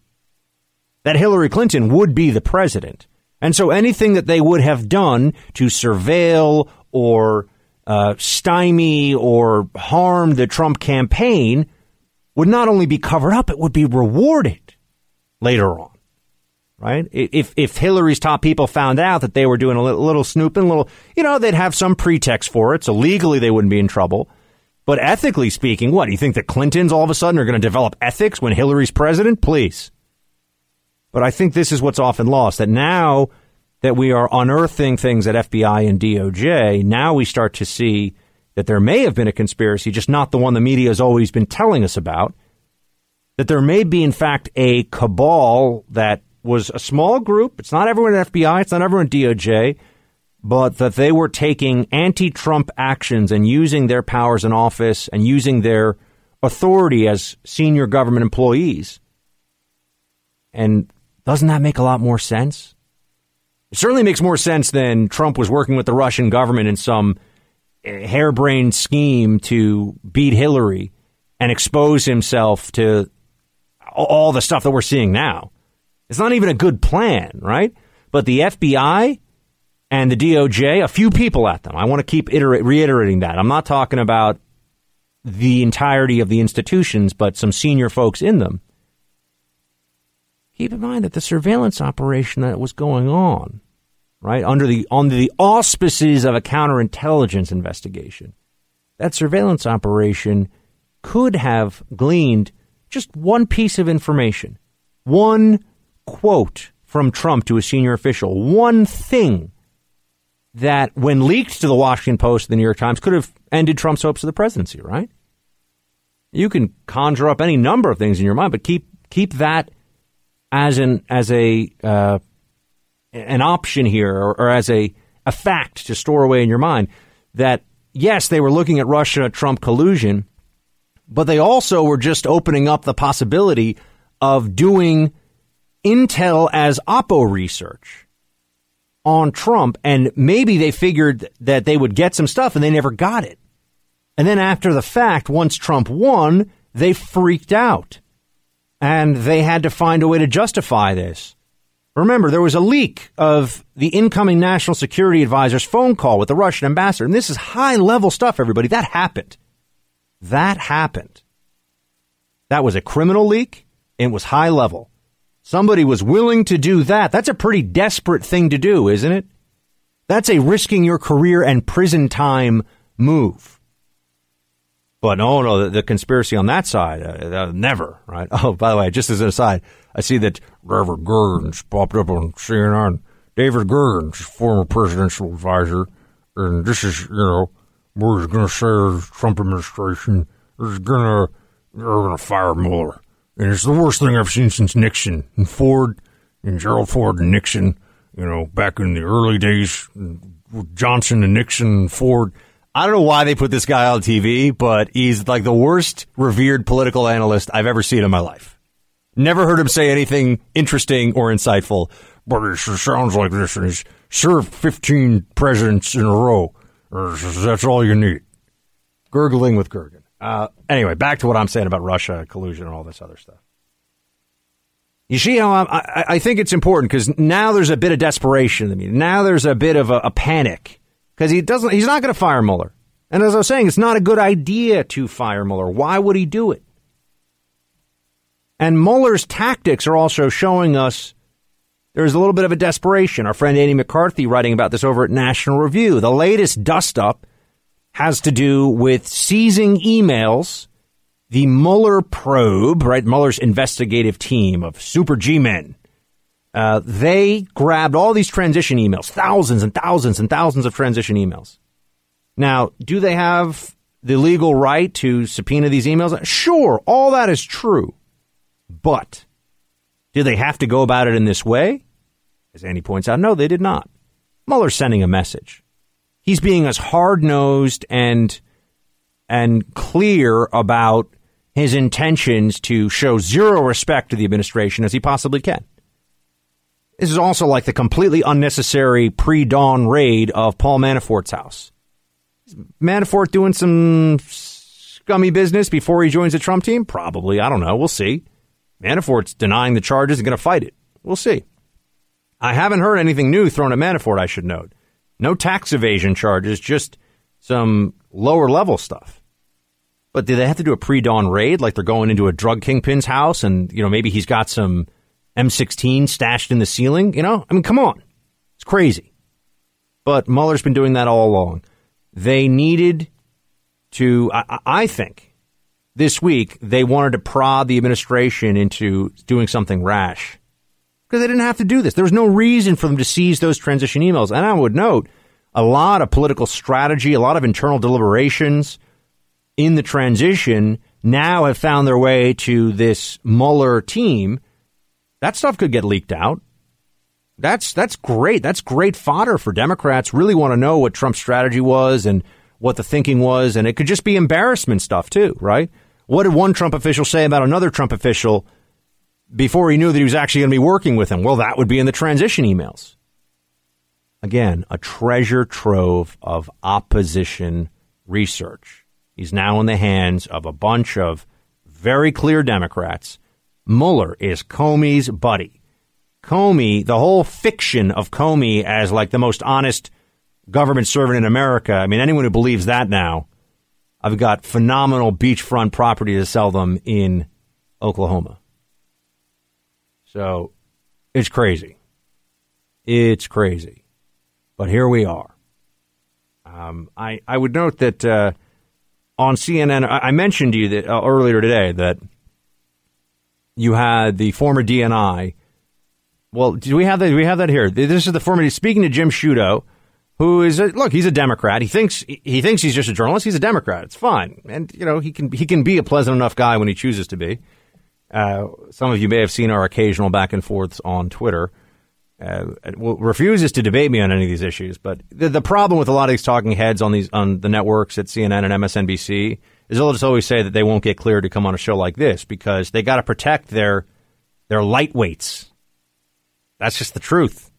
that Hillary Clinton would be the president. And so anything that they would have done to surveil or uh, stymie or harm the Trump campaign would not only be covered up, it would be rewarded later on. Right? If if Hillary's top people found out that they were doing a little, little snooping, little, you know, they'd have some pretext for it. So legally, they wouldn't be in trouble. But ethically speaking, what? Do you think the Clintons all of a sudden are going to develop ethics when Hillary's president? Please. But I think this is what's often lost that now that we are unearthing things at FBI and DOJ, now we start to see that there may have been a conspiracy, just not the one the media has always been telling us about. That there may be, in fact, a cabal that was a small group. It's not everyone at FBI, it's not everyone at DOJ, but that they were taking anti Trump actions and using their powers in office and using their authority as senior government employees. And doesn't that make a lot more sense? It certainly makes more sense than Trump was working with the Russian government in some eh, harebrained scheme to beat Hillary and expose himself to all the stuff that we're seeing now. It's not even a good plan, right? But the FBI and the DOJ, a few people at them. I want to keep reiterating that. I'm not talking about the entirety of the institutions, but some senior folks in them keep in mind that the surveillance operation that was going on, right, under the under the auspices of a counterintelligence investigation, that surveillance operation could have gleaned just one piece of information, one quote from Trump to a senior official, one thing that, when leaked to the Washington Post the New York Times, could have ended Trump's hopes of the presidency, right? You can conjure up any number of things in your mind, but keep keep that as an as a uh, an option here, or, or as a a fact to store away in your mind. That yes, they were looking at Russia Trump collusion, but they also were just opening up the possibility of doing intel as oppo research on Trump, and maybe they figured that they would get some stuff, and they never got it. And then after the fact, once Trump won, they freaked out and they had to find a way to justify this. Remember, there was a leak of the incoming national security advisor's phone call with the Russian ambassador. And this is high level stuff, everybody. That happened. That happened. That was a criminal leak. It was high level. Somebody was willing to do that. That's a pretty desperate thing to do, isn't it? That's a risking your career and prison time move. But no, no, the, the conspiracy on that side, uh, uh, never, right? <laughs> Oh, by the way, just as an aside, I see that David Gergen's popped up on CNN. David Gergens, former presidential advisor, and this is, you know, we're going to say the Trump administration is going to, they're going to fire Mueller. And it's the worst thing I've seen since Nixon and Ford and Gerald Ford and Nixon. You know, back in the early days, Johnson and Nixon and Ford. I don't know why they put this guy on TV, but he's like the worst revered political analyst I've ever seen in my life. Never heard him say anything interesting or insightful, but it sounds like this, and he's served 15 presidents in a row. That's all you need. Gurgling with Gergen. Uh, anyway, back to what I'm saying about Russia, collusion, and all this other stuff. You see how i I, think it's important because now there's a bit of desperation. Now there's a bit of a, a panic because he doesn't. He's not going to fire Mueller. And as I was saying, it's not a good idea to fire Mueller. Why would he do it? And Mueller's tactics are also showing us there's a little bit of a desperation. Our friend Andy McCarthy writing about this over at National Review. The latest dust up has to do with seizing emails. The Mueller probe, right? Mueller's investigative team of super G men. Uh, they grabbed all these transition emails, thousands and thousands and thousands of transition emails. Now, do they have the legal right to subpoena these emails? Sure, all that is true. But do they have to go about it in this way? As Andy points out, no, they did not. Mueller's sending a message. He's being as hard nosed and and clear about his intentions to show zero respect to the administration as he possibly can. This is also like the completely unnecessary pre dawn raid of Paul Manafort's house. Manafort doing some scummy business before he joins the Trump team? Probably. I don't know. We'll see. Manafort's denying the charges and going to fight it. We'll see. I haven't heard anything new thrown at Manafort, I should note. No tax evasion charges, just some lower level stuff. But do they have to do a pre dawn raid like they're going into a drug kingpin's house and, you know, maybe he's got some M16 stashed in the ceiling? You know, I mean, come on. It's crazy. But Mueller's been doing that all along. They needed to, I, I think, this week, they wanted to prod the administration into doing something rash because they didn't have to do this. There was no reason for them to seize those transition emails. And I would note a lot of political strategy, a lot of internal deliberations in the transition now have found their way to this Mueller team. That stuff could get leaked out. That's that's great. That's great fodder for Democrats. Really want to know what Trump's strategy was and what the thinking was, and it could just be embarrassment stuff too, right? What did one Trump official say about another Trump official before he knew that he was actually going to be working with him? Well, that would be in the transition emails. Again, a treasure trove of opposition research. He's now in the hands of a bunch of very clear Democrats. Mueller is Comey's buddy. Comey, the whole fiction of Comey as like the most honest government servant in America. I mean, anyone who believes that now I've got phenomenal beachfront property to sell them in Oklahoma. So it's crazy. It's crazy. But here we are. Um, I, I would note that uh, on CNN, I, mentioned to you that uh, earlier today that you had the former DNI. Well, do we have that? We have that here? This is the former. Speaking to Jim Sciutto, who is a, look, he's a Democrat. He thinks he thinks he's just a journalist. He's a Democrat. It's fine, and you know he can he can be a pleasant enough guy when he chooses to be. Uh, some of you may have seen our occasional back and forths on Twitter. Uh, refuses to debate me on any of these issues, but the, the, problem with a lot of these talking heads on these on the networks at CNN and MSNBC is they'll just always say that they won't get cleared to come on a show like this because they got to protect their their lightweights. That's just the truth.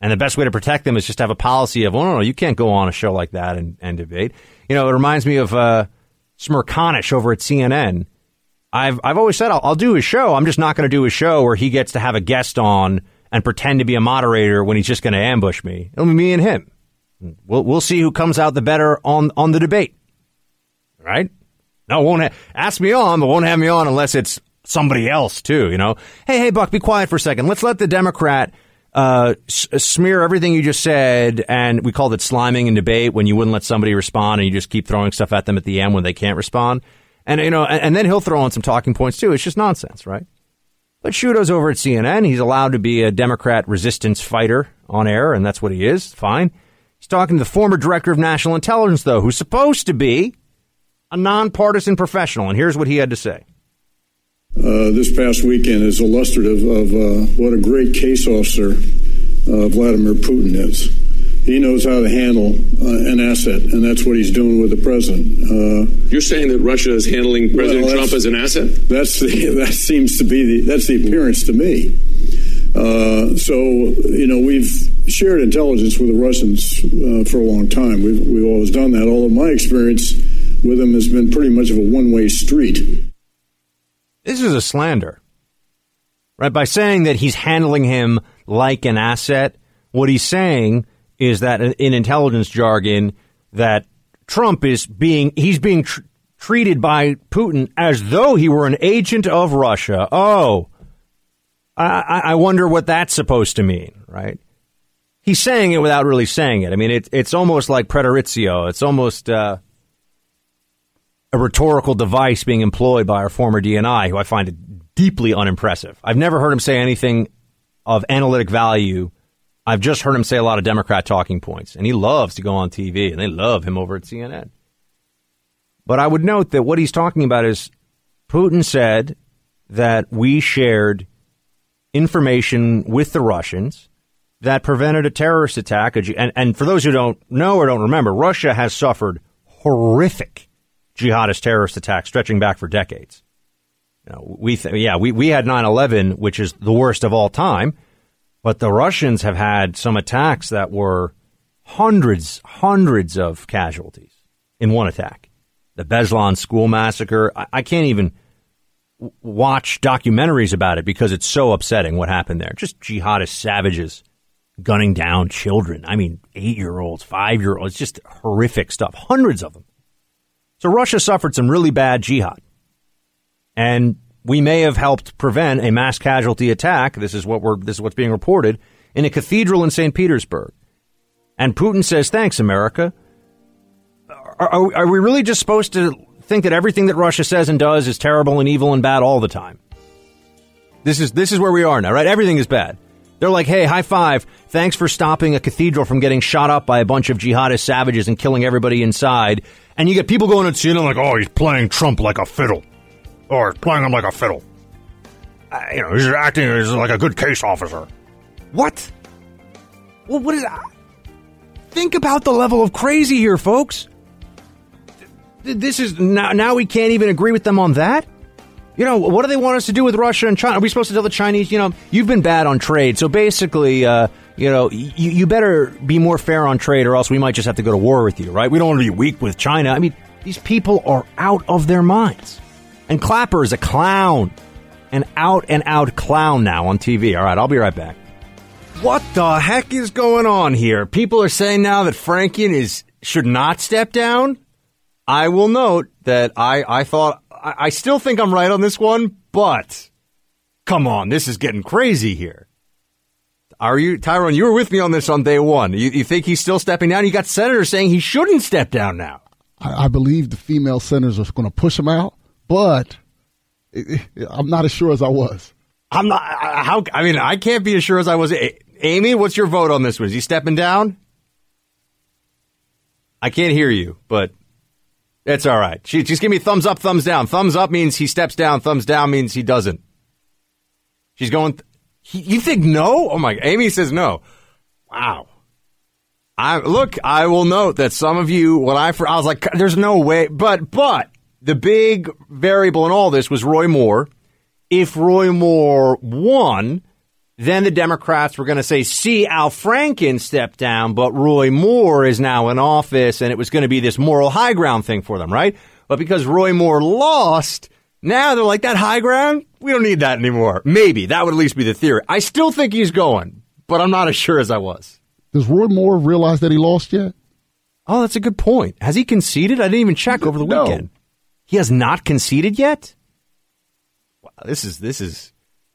And the best way to protect them is just to have a policy of, oh, no, no, you can't go on a show like that and, and debate. You know, it reminds me of uh, Smerconish over at CNN. I've, I've always said I'll, I'll do his show. I'm just not going to do a show where he gets to have a guest on and pretend to be a moderator when he's just going to ambush me. It'll be me and him. We'll, we'll see who comes out the better on, on the debate. Right? No, won't ha- ask me on, but won't have me on unless it's somebody else too. You know, hey, hey, Buck, be quiet for a second. Let's let the Democrat uh, s- smear everything you just said, and we called it sliming in debate when you wouldn't let somebody respond and you just keep throwing stuff at them at the end when they can't respond. And you know, and, then he'll throw in some talking points too. It's just nonsense, right? But Sciutto's over at CNN. He's allowed to be a Democrat resistance fighter on air, and that's what he is. Fine. He's talking to the former director of national intelligence, though, who's supposed to be a nonpartisan professional. And here's what he had to say. uh, this past weekend is illustrative of uh, what a great case officer uh, Vladimir Putin is. He knows how to handle uh, an asset, and that's what he's doing with the president. Uh, You're saying that Russia is handling President well, Trump as an asset? That's the, <laughs> that seems to be the that's the appearance to me. Uh, so you know we've shared intelligence with the Russians uh, for a long time. We've we've always done that. Although my experience with them has been pretty much of a one way street. This is a slander, right? By saying that he's handling him like an asset, what he's saying is that in intelligence jargon that Trump is being he's being tr- treated by Putin as though he were an agent of Russia. Oh, I, I wonder what that's supposed to mean, right? He's saying it without really saying it. I mean, it, it's almost like praeteritio. It's almost uh, a rhetorical device being employed by our former DNI, who I find deeply unimpressive. I've never heard him say anything of analytic value I've just heard him say a lot of Democrat talking points, and he loves to go on TV, and they love him over at CNN. But I would note that what he's talking about is Putin said that we shared information with the Russians that prevented a terrorist attack. And, and for those who don't know or don't remember, Russia has suffered horrific jihadist terrorist attacks stretching back for decades. You know, we th- yeah, we, we had 9 11, which is the worst of all time. But the Russians have had some attacks that were hundreds, hundreds of casualties in one attack. The Beslan school massacre. I, I can't even watch documentaries about it because it's so upsetting what happened there. Just jihadist savages gunning down children. I mean, eight year olds, five year olds, just horrific stuff. Hundreds of them. So Russia suffered some really bad jihad. And we may have helped prevent a mass casualty attack. This is what we're this is what's being reported in a cathedral in St. Petersburg. And Putin says, "Thanks, America." Are, are, are, we really just supposed to think that everything that Russia says and does is terrible and evil and bad all the time? This is this is where we are now, right? Everything is bad. They're like, "Hey, high five! Thanks for stopping a cathedral from getting shot up by a bunch of jihadist savages and killing everybody inside." And you get people going at CNN like, "Oh, he's playing Trump like a fiddle." Or playing him like a fiddle. Uh, you know, he's acting as like a good case officer. What? Well, what is that? Think about the level of crazy here, folks. This is now, now we can't even agree with them on that. You know, what do they want us to do with Russia and China? Are we supposed to tell the Chinese, you know, you've been bad on trade, so basically, uh, you know, you, you better be more fair on trade, or else we might just have to go to war with you, right? We don't want to be weak with China. I mean, these people are out of their minds. And Clapper is a clown. An out and out clown now on TV. All right, I'll be right back. What the heck is going on here? People are saying now that Franken is should not step down. I will note that I, I thought I, I still think I'm right on this one, but come on, this is getting crazy here. Are you, Tyrone? You were with me on this on day one. You, you think he's still stepping down? You got senators saying he shouldn't step down now. I, I believe the female senators are going to push him out but I'm not as sure as I was. I'm not. How? I mean, I can't be as sure as I was. Amy, what's your vote on this one? Is he stepping down? I can't hear you, but it's all right. She, just give me thumbs up, thumbs down. Thumbs up means he steps down. Thumbs down means he doesn't. She's going. Th- you think no? Oh my! Amy says no. Wow. I look. I will note that some of you, when I, I was like, "There's no way," but but the big variable in all this was Roy Moore. If Roy Moore won, then the Democrats were going to say, see, Al Franken stepped down, but Roy Moore is now in office, and it was going to be this moral high ground thing for them, right? But because Roy Moore lost, now they're like, that high ground? We don't need that anymore. Maybe. That would at least be the theory. I still think he's going, but I'm not as sure as I was. Does Roy Moore realize that he lost yet? Oh, that's a good point. Has he conceded? I didn't even check over the no. weekend. He has not conceded yet. Wow, this is this is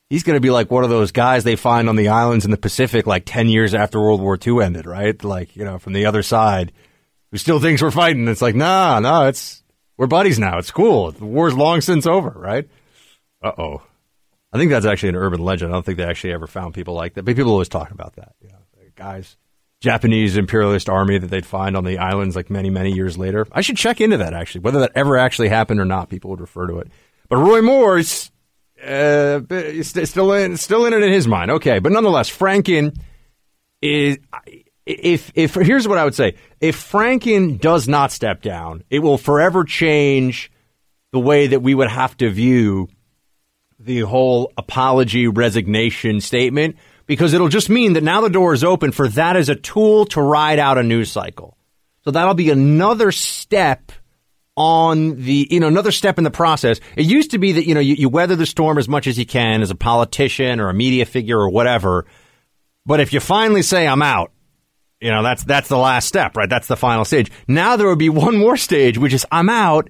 he's going to be like one of those guys they find on the islands in the Pacific like 10 years after World War II ended, right? Like, you know, from the other side who still thinks we're fighting. It's like, nah, nah, it's, we're buddies now. It's cool. The war's long since over, right? Uh oh. I think that's actually an urban legend. I don't think they actually ever found people like that. But people always talk about that. You know, guys Japanese imperialist army that they'd find on the islands like many, many years later. I should check into that actually, whether that ever actually happened or not. People would refer to it. But Roy Moore's uh, still in, still in it in his mind. Okay, but nonetheless, Franken is. If if here's what I would say: if Franken does not step down, it will forever change the way that we would have to view the whole apology resignation statement because it'll just mean that now the door is open for that as a tool to ride out a news cycle. So that'll be another step on the, you know, another step in the process. It used to be that, you know, you, you weather the storm as much as you can as a politician or a media figure or whatever. But if you finally say I'm out, you know, that's, that's the last step, right? That's the final stage. Now there would be one more stage, which is I'm out.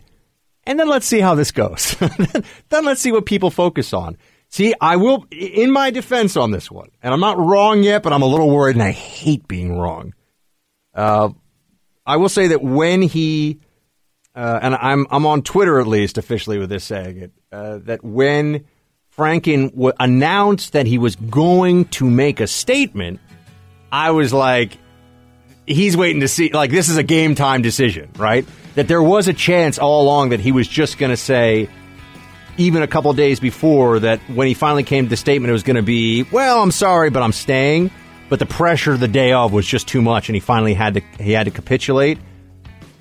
And then let's see how this goes. <laughs> then let's see what people focus on. See, I will, in my defense on this one, and I'm not wrong yet, but I'm a little worried and I hate being wrong. Uh, I will say that when he, uh, and I'm, I'm on Twitter at least officially with this saying it, uh, that when Franken w- announced that he was going to make a statement, I was like, he's waiting to see, like, this is a game time decision, right? That there was a chance all along that he was just going to say, even a couple days before that when he finally came to the statement, it was going to be, well, I'm sorry, but I'm staying. But the pressure the day of was just too much, and he finally had to he had to capitulate.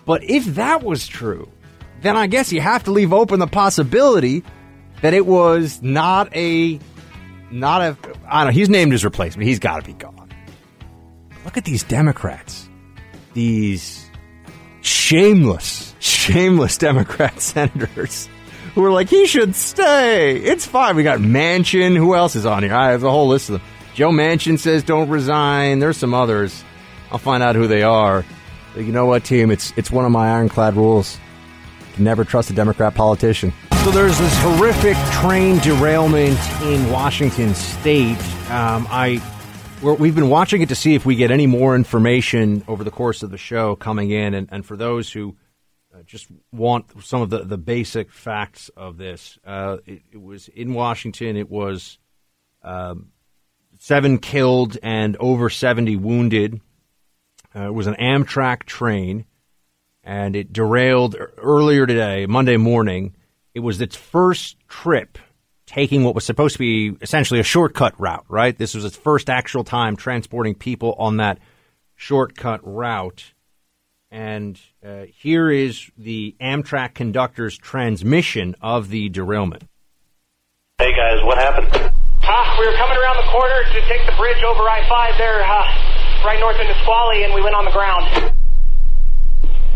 But if that was true, then I guess you have to leave open the possibility that it was not a not a I don't know. He's named his replacement. He's got to be gone. Look at these Democrats, these shameless, shameless Democrat <laughs> senators who are like, he should stay. It's fine. We got Manchin. Who else is on here? I have a whole list of them. Joe Manchin says don't resign. There's some others. I'll find out who they are. But you know what, team? It's it's one of my ironclad rules. Never trust a Democrat politician. So there's this horrific train derailment in Washington State. Um, I we have been watching it to see if we get any more information over the course of the show coming in, and, and for those who just want some of the, the basic facts of this. Uh, it, it, was in Washington. It was um, seven killed and over 70 wounded. Uh, it was an Amtrak train, and it derailed earlier today, Monday morning. It was its first trip taking what was supposed to be essentially a shortcut route, right? This was its first actual time transporting people on that shortcut route. And uh, here is the Amtrak conductor's transmission of the derailment. Hey guys, what happened? Uh, we were coming around the corner to take the bridge over I-5 there, uh, right north of Nisqually, and we went on the ground.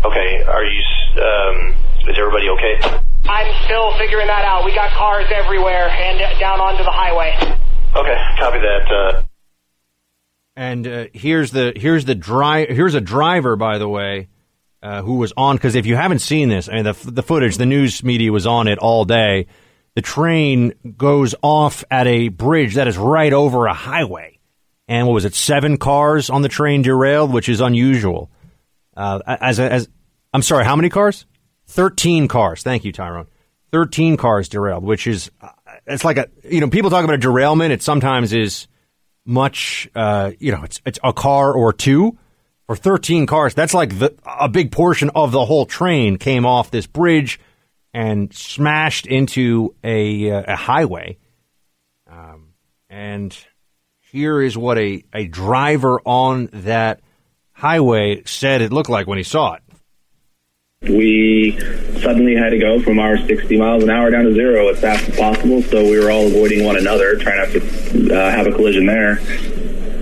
Okay, are you, um, is everybody okay? I'm still figuring that out. We got cars everywhere and down onto the highway. Okay, copy that. And uh, here's the here's the dri- here's a driver, by the way, uh, who was on because if you haven't seen this, I mean the the footage, the news media was on it all day. The train goes off at a bridge that is right over a highway, and what was it? Seven cars on the train derailed, which is unusual. Uh, as as I'm sorry, how many cars? Thirteen cars. Thank you, Tyrone. Thirteen cars derailed, which is uh, it's like a you know people talk about a derailment. It sometimes is much, uh, you know, it's, it's a car or two or 13 cars. That's like the, a big portion of the whole train came off this bridge and smashed into a, uh, a highway. Um, and here is what a, a driver on that highway said it looked like when he saw it. We suddenly had to go from our 60 miles an hour down to zero as fast as possible, so we were all avoiding one another, trying not to uh, have a collision there.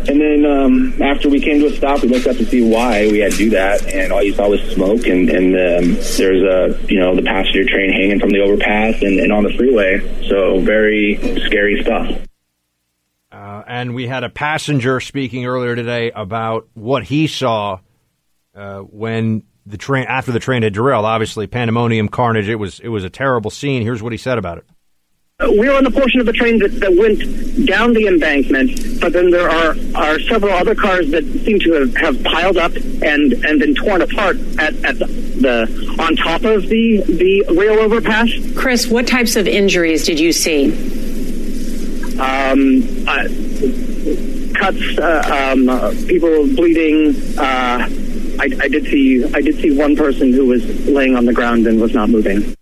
And then um, after we came to a stop, we looked up to see why we had to do that, and all you saw was smoke, and, and um, there's a you know the passenger train hanging from the overpass and, and on the freeway. So very scary stuff. Uh, and we had a passenger speaking earlier today about what he saw uh, when the train after the train had derailed. Obviously, pandemonium, carnage. It was it was a terrible scene. Here's what he said about it. We are on the portion of the train that, that went down the embankment, but then there are, are several other cars that seem to have, have piled up and, and been torn apart at, at the, the on top of the, the rail overpass. Chris, what types of injuries did you see? Um, uh, cuts, uh, um, uh, people bleeding. Uh, I, I did see I did see one person who was laying on the ground and was not moving.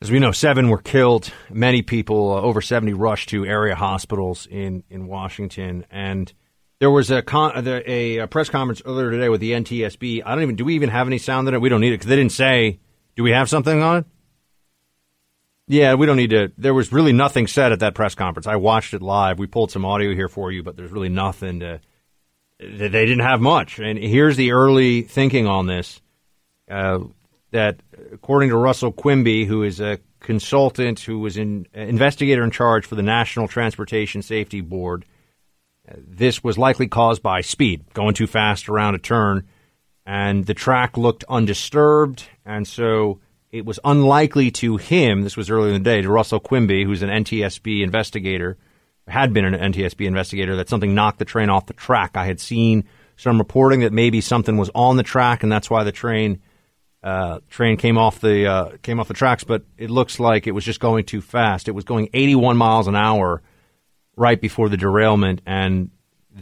As we know, seven were killed. Many people, uh, over 70, rushed to area hospitals in, in Washington. And there was a, con- a, a press conference earlier today with the NTSB. I don't even, do we even have any sound in it? We don't need it because they didn't say, do we have something on it? Yeah, we don't need to. There was really nothing said at that press conference. I watched it live. We pulled some audio here for you, but there's really nothing to. They didn't have much. And here's the early thinking on this. Uh, that according to Russell Quimby, who is a consultant who was an investigator in charge for the National Transportation Safety Board, uh, this was likely caused by speed, going too fast around a turn, and the track looked undisturbed, and so it was unlikely to him. This was earlier in the day to Russell Quimby, who's an NTSB investigator, had been an NTSB investigator, that something knocked the train off the track. I had seen some reporting that maybe something was on the track, and that's why the train uh, train came off the uh, came off the tracks, but it looks like it was just going too fast. It was going 81 miles an hour right before the derailment, and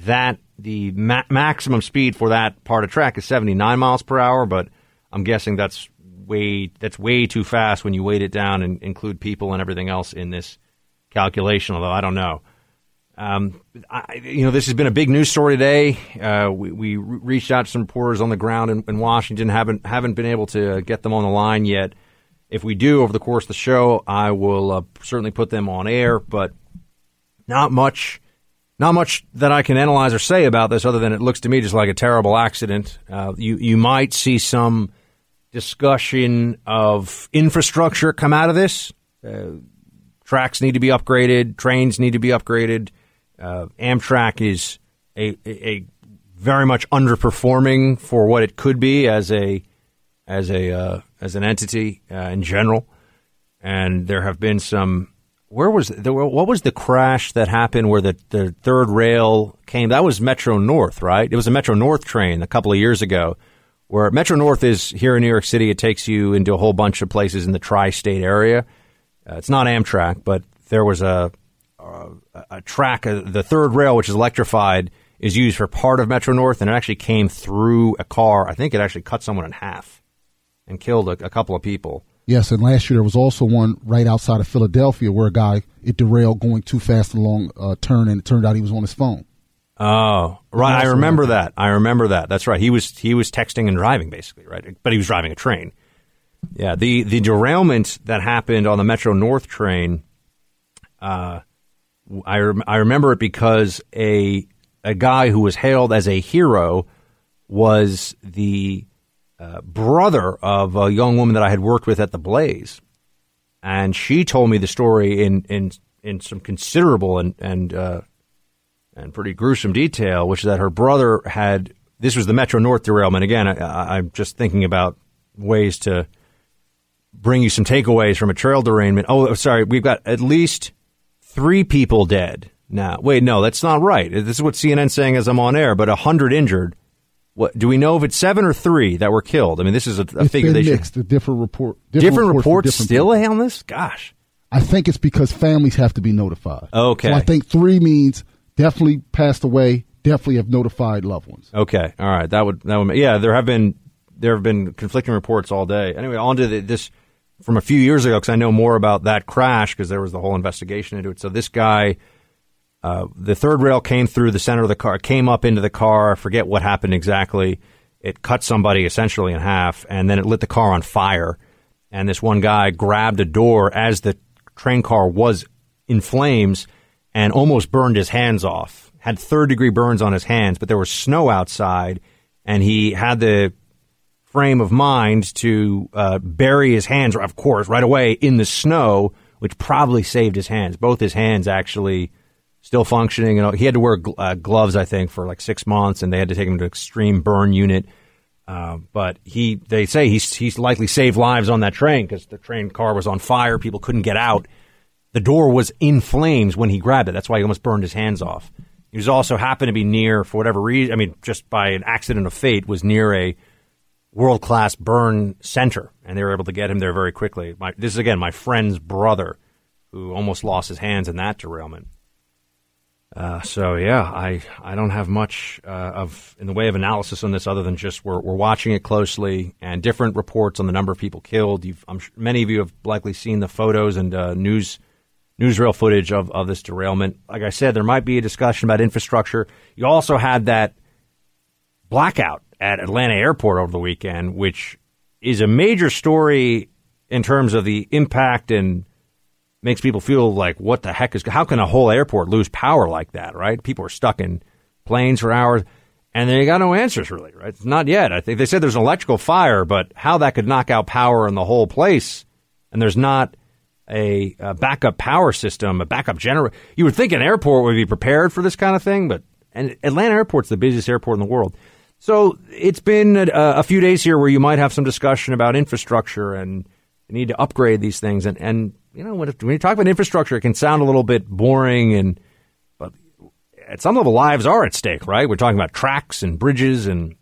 that the ma- maximum speed for that part of track is 79 miles per hour. But I'm guessing that's way that's way too fast when you weight it down and include people and everything else in this calculation. Although I don't know. Um, I, you know, this has been a big news story today. Uh, we, we, reached out to some reporters on the ground in, in, Washington. haven't haven't been able to get them on the line yet. If we do over the course of the show, I will uh, certainly put them on air. But not much, not much that I can analyze or say about this, other than it looks to me just like a terrible accident. Uh, you you might see some discussion of infrastructure come out of this. Uh, tracks need to be upgraded, trains need to be upgraded. Uh, Amtrak is a, a, a, very much underperforming for what it could be as a as a uh, as an entity uh, in general. And there have been some. Where was the, what was the crash that happened where the, the third rail came? That was Metro North, right? It was a Metro North train a couple of years ago. Where Metro North is here in New York City, it takes you into a whole bunch of places in the tri-state area. Uh, it's not Amtrak, but there was a uh, a track, uh, the third rail, which is electrified, is used for part of Metro North, and it actually came through a car. I think it actually cut someone in half and killed a, a couple of people. Yes, and last year there was also one right outside of Philadelphia where a guy it derailed going too fast along a turn, and it turned out he was on his phone. Oh, right. I remember that. I remember that. That's right. He was he was texting and driving basically, right? But he was driving a train. Yeah, the the derailment that happened on the Metro North train. Uh, I, rem- I remember it because a a guy who was hailed as a hero was the uh, brother of a young woman that I had worked with at the Blaze, and she told me the story in in in some considerable and and uh, and pretty gruesome detail, which is that her brother had this was the Metro North derailment. Again, I, I'm just thinking about ways to bring you some takeaways from a trail derailment. Oh, sorry, we've got at least three people dead now. Wait, no, that's not right. This is what CNN's saying as I'm on air, but 100 injured. What do we know if it's seven or three that were killed? I mean, this is a, a it's figure been they mixed. should. Different report. Different, Different, reports, for different still people. on this. Gosh. I think it's because families have to be notified. Okay. So I think three means definitely passed away. Definitely have notified loved ones. Okay. All right. That would that would yeah. There have been there have been conflicting reports all day. Anyway, on to the, this from a few years ago because I know more about that crash because there was the whole investigation into it. So this guy, uh, the third rail came through the center of the car, came up into the car. I forget what happened exactly. It cut somebody essentially in half, and then it lit the car on fire. And this one guy grabbed a door as the train car was in flames and almost burned his hands off. Had third degree burns on his hands, but there was snow outside, and he had the frame of mind to uh, bury his hands, of course, right away in the snow, which probably saved his hands. Both his hands actually still functioning. Know, he had to wear gl- uh, gloves, I think, for like six months, and they had to take him to extreme burn unit. Uh, but he, they say he's he's likely saved lives on that train because the train car was on fire. People couldn't get out. The door was in flames when he grabbed it. That's why he almost burned his hands off. He was also happened to be near, for whatever reason, I mean, just by an accident of fate, was near a world class burn center, and they were able to get him there very quickly. My, this is again my friend's brother, who almost lost his hands in that derailment. Uh, so yeah, I, I don't have much uh, of in the way of analysis on this other than just we're, we're watching it closely and different reports on the number of people killed. You've, I'm sure many of you have likely seen the photos and uh, news newsreel footage of, of this derailment. Like I said, there might be a discussion about infrastructure. You also had that blackout at Atlanta Airport over the weekend, which is a major story in terms of the impact and makes people feel like what the heck is how can a whole airport lose power like that, right? People are stuck in planes for hours and they got no answers really, right? Not yet. I think they said there's an electrical fire, but how that could knock out power in the whole place and there's not a, a backup power system, a backup generator. You would think an airport would be prepared for this kind of thing, but and Atlanta Airport's the busiest airport in the world. So it's been a, a, few days here where you might have some discussion about infrastructure and you need to upgrade these things. And, and you know, when, when you talk about infrastructure, it can sound a little bit boring and, but at some level, lives are at stake, right? We're talking about tracks and bridges, and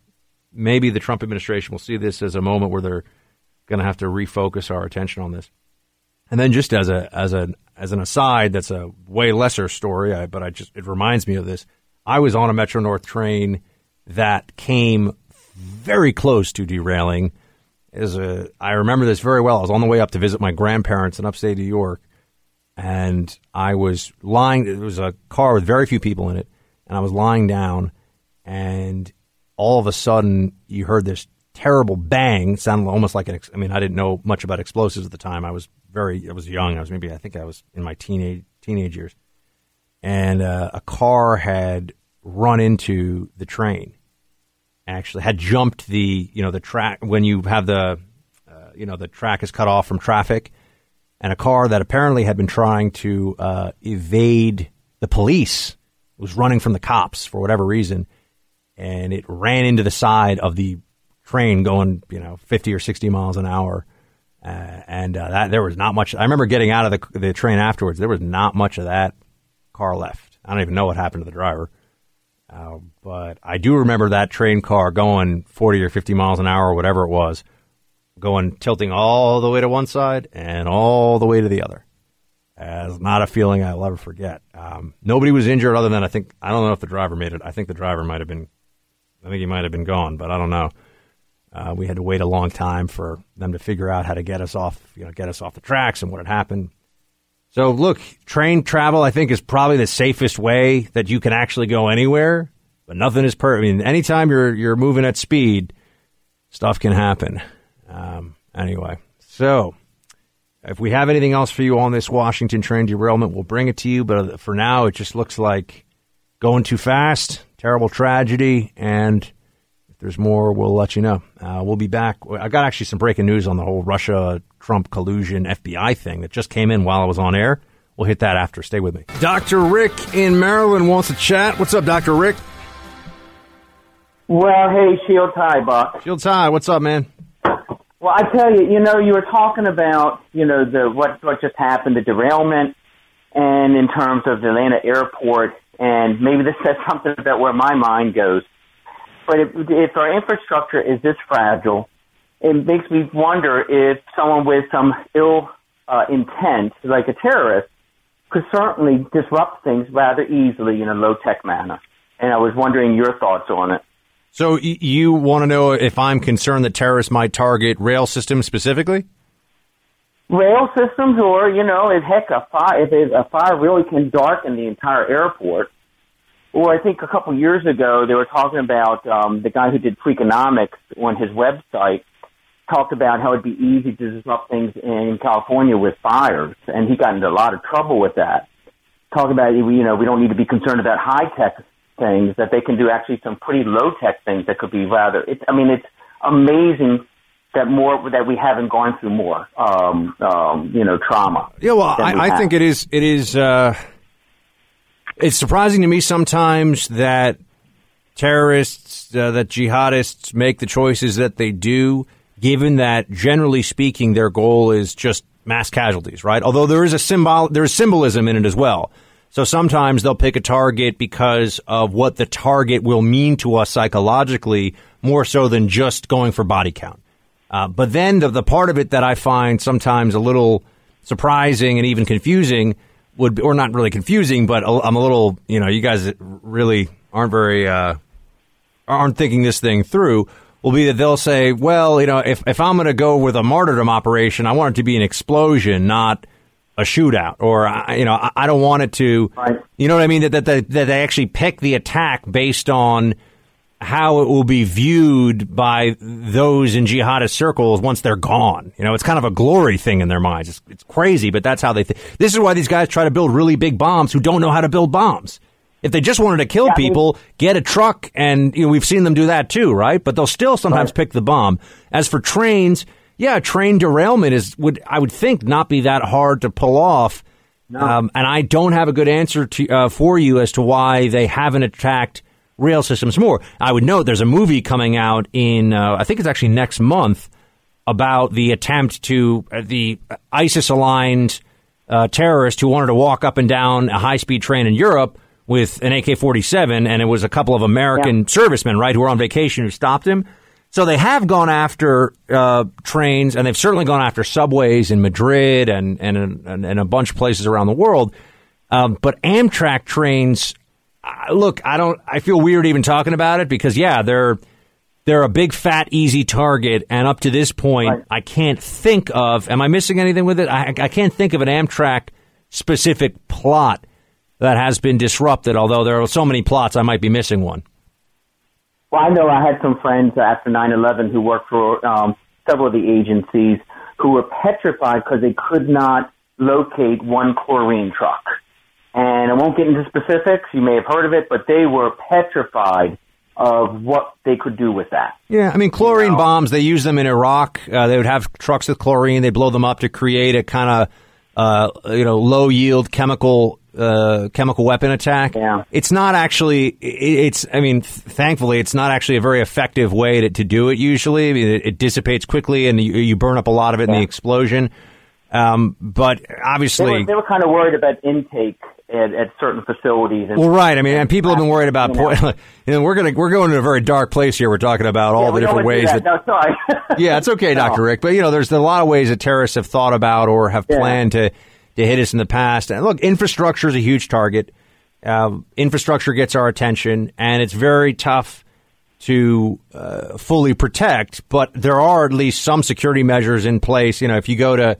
maybe the Trump administration will see this as a moment where they're going to have to refocus our attention on this. And then, just as a as a as an aside, that's a way lesser story, I, but I just it reminds me of this. I was on a Metro North train that came very close to derailing. Is a, I remember this very well. I was on the way up to visit my grandparents in upstate New York, and I was lying. It was a car with very few people in it, and I was lying down, and all of a sudden you heard this terrible bang. It sounded almost like an. I mean, I didn't know much about explosives at the time. I was very. I was young. I was maybe. I think I was in my teenage teenage years, and uh, a car had run into the train. Actually, had jumped the you know the track when you have the uh, you know the track is cut off from traffic, and a car that apparently had been trying to uh, evade the police was running from the cops for whatever reason, and it ran into the side of the train going you know 50 or 60 miles an hour. Uh, and uh, that there was not much. I remember getting out of the the train afterwards. There was not much of that car left. I don't even know what happened to the driver. Uh, but I do remember that train car going 40 or 50 miles an hour or whatever it was, going tilting all the way to one side and all the way to the other. As not a feeling I'll ever forget. Um, nobody was injured other than I think, I don't know if the driver made it. I think the driver might have been, I think he might have been gone, but I don't know. Uh, we had to wait a long time for them to figure out how to get us off, you know, get us off the tracks and what had happened. So look, train travel I think is probably the safest way that you can actually go anywhere, but nothing is per. I mean, anytime you're you're moving at speed, stuff can happen. Um, anyway, so if we have anything else for you on this Washington train derailment, we'll bring it to you. But for now, it just looks like going too fast, terrible tragedy, and if there's more, we'll let you know. Uh, we'll be back. I got actually some breaking news on the whole Russia Trump collusion FBI thing that just came in while I was on air. We'll hit that after. Stay with me. Dr. Rick in Maryland wants to chat. What's up, Dr. Rick? Well, hey, Shield Tie, Buck. Shield Tie, what's up, man? Well, I tell you, you know, you were talking about, you know, the what what just happened, the derailment, and in terms of the Atlanta airport, and maybe this says something about where my mind goes. But if, if our infrastructure is this fragile, it makes me wonder if someone with some ill uh, intent, like a terrorist, could certainly disrupt things rather easily in a low tech manner. And I was wondering your thoughts on it. So you want to know if I'm concerned that terrorists might target rail systems specifically? Rail systems, or you know, if heck, a fire, if a fire really can darken the entire airport, or I think a couple years ago they were talking about um, the guy who did Freakonomics on his website talked about how it'd be easy to disrupt things in California with fires, and he got into a lot of trouble with that. Talk about you know we don't need to be concerned about high tech things that they can do actually some pretty low tech things that could be rather. It's I mean it's amazing that more that we haven't gone through more um, um, you know trauma. Yeah, well, I, I think it is it is uh, it's surprising to me sometimes that terrorists uh, that jihadists make the choices that they do given that generally speaking their goal is just mass casualties, right? Although there is a symbol, there is symbolism in it as well. So sometimes they'll pick a target because of what the target will mean to us psychologically, more so than just going for body count. Uh, but then the, the part of it that I find sometimes a little surprising and even confusing would be, or not really confusing, but I'm a little, you know, you guys really aren't very uh, aren't thinking this thing through. Will be that they'll say, well, you know, if if I'm going to go with a martyrdom operation, I want it to be an explosion, not a shootout, or I- you know, I, don't want it to, you know what I mean? That that that, that they actually pick the attack based on how it will be viewed by those in jihadist circles once they're gone. You know, it's kind of a glory thing in their minds. It's, it's crazy, but that's how they think. This is why these guys try to build really big bombs who don't know how to build bombs. If they just wanted to kill people, get a truck, and you know, we've seen them do that too, right? But they'll still sometimes pick the bomb. As for trains, yeah, train derailment is would I would think not be that hard to pull off. Um, and I don't have a good answer to, uh, for you as to why they haven't attacked rail systems more. I would note there's a movie coming out in, uh, I think it's actually next month, about the attempt to, uh, the ISIS aligned uh, terrorist who wanted to walk up and down a high speed train in Europe with an AK 47, and it was a couple of American servicemen, right, who were on vacation who stopped him. So they have gone after uh, trains, and they've certainly gone after subways in Madrid and and and, a bunch of places around the world. Um, but Amtrak trains, uh, look, I don't. I feel weird even talking about it because yeah, they're they're a big fat easy target, and up to this point, I can't think of. Am I missing anything with it? I, I can't think of an Amtrak specific plot that has been disrupted. Although there are so many plots, I might be missing one. Well, I know I had some friends after 9/11 who worked for um, several of the agencies who were petrified because they could not locate one chlorine truck. And I won't get into specifics. You may have heard of it, but they were petrified of what they could do with that. Yeah, I mean chlorine bombs. They use them in Iraq. Uh, they would have trucks with chlorine. They blow them up to create a kind of uh, you know low yield chemical uh, chemical weapon attack. Yeah. It's not actually. It, it's. I mean, th- thankfully, it's not actually a very effective way to, to do it. Usually, I mean, it, it dissipates quickly, and you, you burn up a lot of it in the explosion. Um, but They obviously, were, they were kind of worried about intake at, at certain facilities. And Well, right. I mean, and people have been worried about. Po- <laughs> you know, we're gonna we're going to a very dark place here. We're talking about all Yeah, the different ways that. No, sorry. <laughs> yeah, it's okay, <laughs> Doctor Rick. But you know, there's a lot of ways that terrorists have thought about or have Yeah. planned to to hit us in the past. And look, infrastructure is a huge target. Um, infrastructure gets our attention, and it's very tough to uh, fully protect. But there are at least some security measures in place. You know, if you go to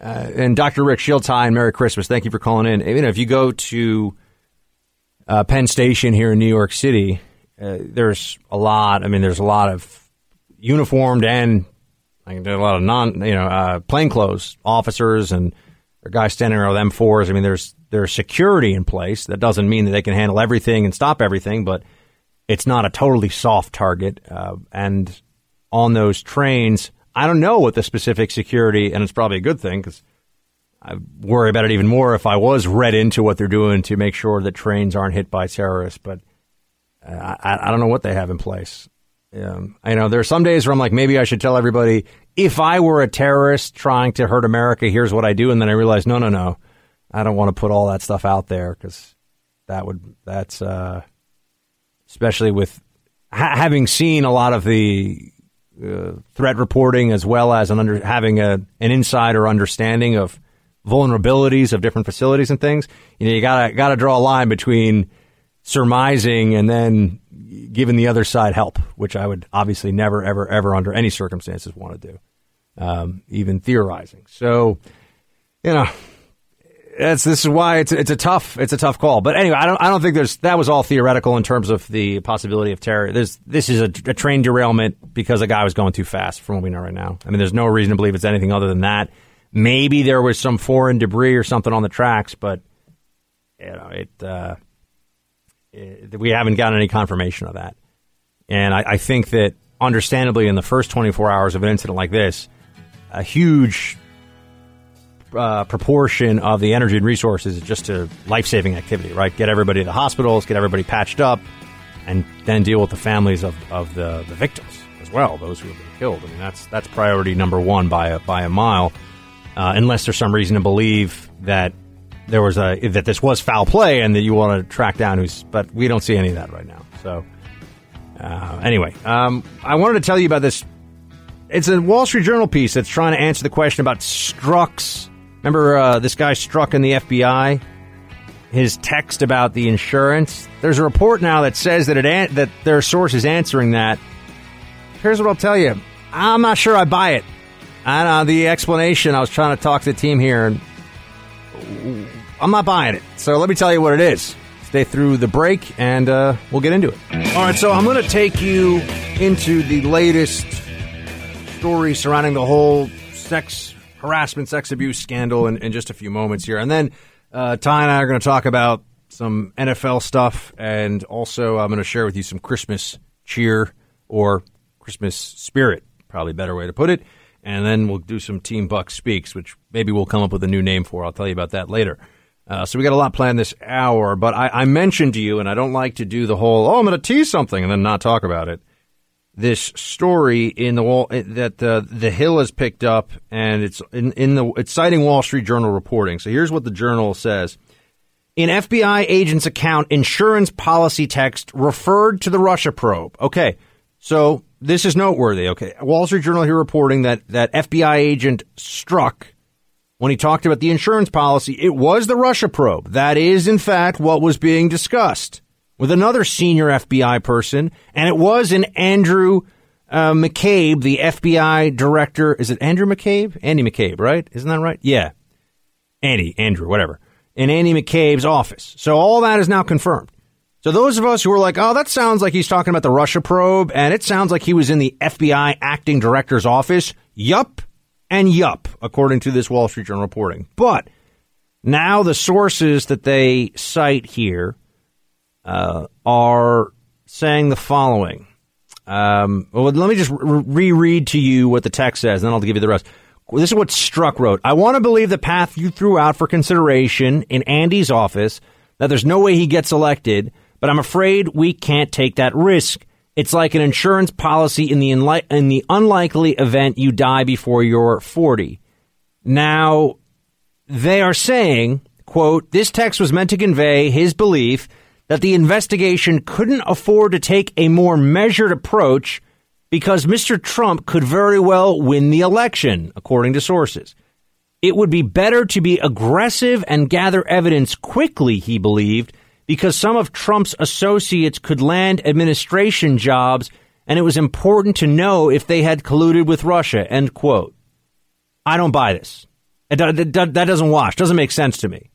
uh, and Dr. Rick Shields, hi and Merry Christmas. Thank you for calling in. You know, if you go to uh, Penn Station here in New York City, uh, there's a lot. I mean, there's a lot of uniformed and like, there's a lot of non, you know, uh, plainclothes officers and there are guys standing around with M4s. I mean, there's there's security in place. That doesn't mean that they can handle everything and stop everything, but it's not a totally soft target. Uh, and on those trains, I don't know what the specific security, and it's probably a good thing because I worry about it even more if I was read into what they're doing to make sure that trains aren't hit by terrorists. But uh, I, I don't know what they have in place. Um, I know there are some days where I'm like, maybe I should tell everybody if I were a terrorist trying to hurt America, here's what I do, and then I realize, no, no, no, I don't want to put all that stuff out there because that would that's uh, especially with ha- having seen a lot of the uh, threat reporting as well as an under, having a, an insider understanding of vulnerabilities of different facilities and things. You know, you gotta gotta draw a line between surmising and then giving the other side help, which I would obviously never, ever, ever under any circumstances want to do, um, even theorizing. So, you know, that's this is why it's it's a tough it's a tough call. But anyway, I don't I don't think there's that was all theoretical in terms of the possibility of terror. There's this is a, a train derailment because a guy was going too fast, from what we know right now. I mean, there's no reason to believe it's anything other than that. Maybe there was some foreign debris or something on the tracks, but you know it. Uh, we haven't gotten any confirmation of that, and I, I think that understandably, in the first 24 hours of an incident like this, a huge uh, proportion of the energy and resources is just to life saving activity, right? Get everybody to the hospitals, get everybody patched up, and then deal with the families of, of the, the victims as well, those who have been killed. I mean, that's that's priority number one by a, by a mile, uh, unless there's some reason to believe that there was a that this was foul play and that you want to track down who's. But we don't see any of that right now. So uh, anyway, um, I wanted to tell you about this. It's a Wall Street Journal piece that's trying to answer the question about Strzok's Remember uh, this guy Strzok in the FBI? His text about the insurance. There's a report now that says that it an- that there are sources answering that. Here's what I'll tell you. I'm not sure I buy it. I don't know the explanation. I was trying to talk to the team here, and I'm not buying it. So let me tell you what it is. Stay through the break, and uh, we'll get into it. All right, so I'm going to take you into the latest story surrounding the whole sex harassment, sex abuse scandal in, in just a few moments here, and then uh, Ty and I are going to talk about some NFL stuff, and also I'm going to share with you some Christmas cheer or Christmas spirit, probably a better way to put it. And then we'll do some Team Buck Speaks, which maybe we'll come up with a new name for. I'll tell you about that later. Uh, so we got a lot planned this hour, but I, I mentioned to you, and I don't like to do the whole, oh, I'm going to tease something and then not talk about it. This story in the wall that uh, the Hill has picked up, and it's in, in the it's citing Wall Street Journal reporting. So here's what the journal says: In FBI agent's account, insurance policy text referred to the Russia probe. Okay, so this is noteworthy. Okay, Wall Street Journal here reporting that that FBI agent Strzok when he talked about the insurance policy. It was the Russia probe. That is, in fact, what was being discussed with another senior FBI person, and it was an Andrew uh, McCabe, the FBI director. Is it Andrew McCabe? Andy McCabe, right? Isn't that right? Yeah, Andy, Andrew, whatever. In Andy McCabe's office. So all that is now confirmed. So those of us who are like, oh, that sounds like he's talking about the Russia probe, and it sounds like he was in the FBI acting director's office. Yup and yup, according to this Wall Street Journal reporting. But now the sources that they cite here uh, are saying the following. Um, well, let me just re- reread to you what the text says, and then I'll give you the rest. This is what Strzok wrote. I want to believe the path you threw out for consideration in Andy's office, that there's no way he gets elected, but I'm afraid we can't take that risk. It's like an insurance policy in the in the unlikely event you die before you're 40. Now, they are saying, quote, this text was meant to convey his belief that the investigation couldn't afford to take a more measured approach because Mr. Trump could very well win the election, according to sources. It would be better to be aggressive and gather evidence quickly, he believed, because some of Trump's associates could land administration jobs and it was important to know if they had colluded with Russia, end quote. I don't buy this. That doesn't wash. Doesn't make sense to me.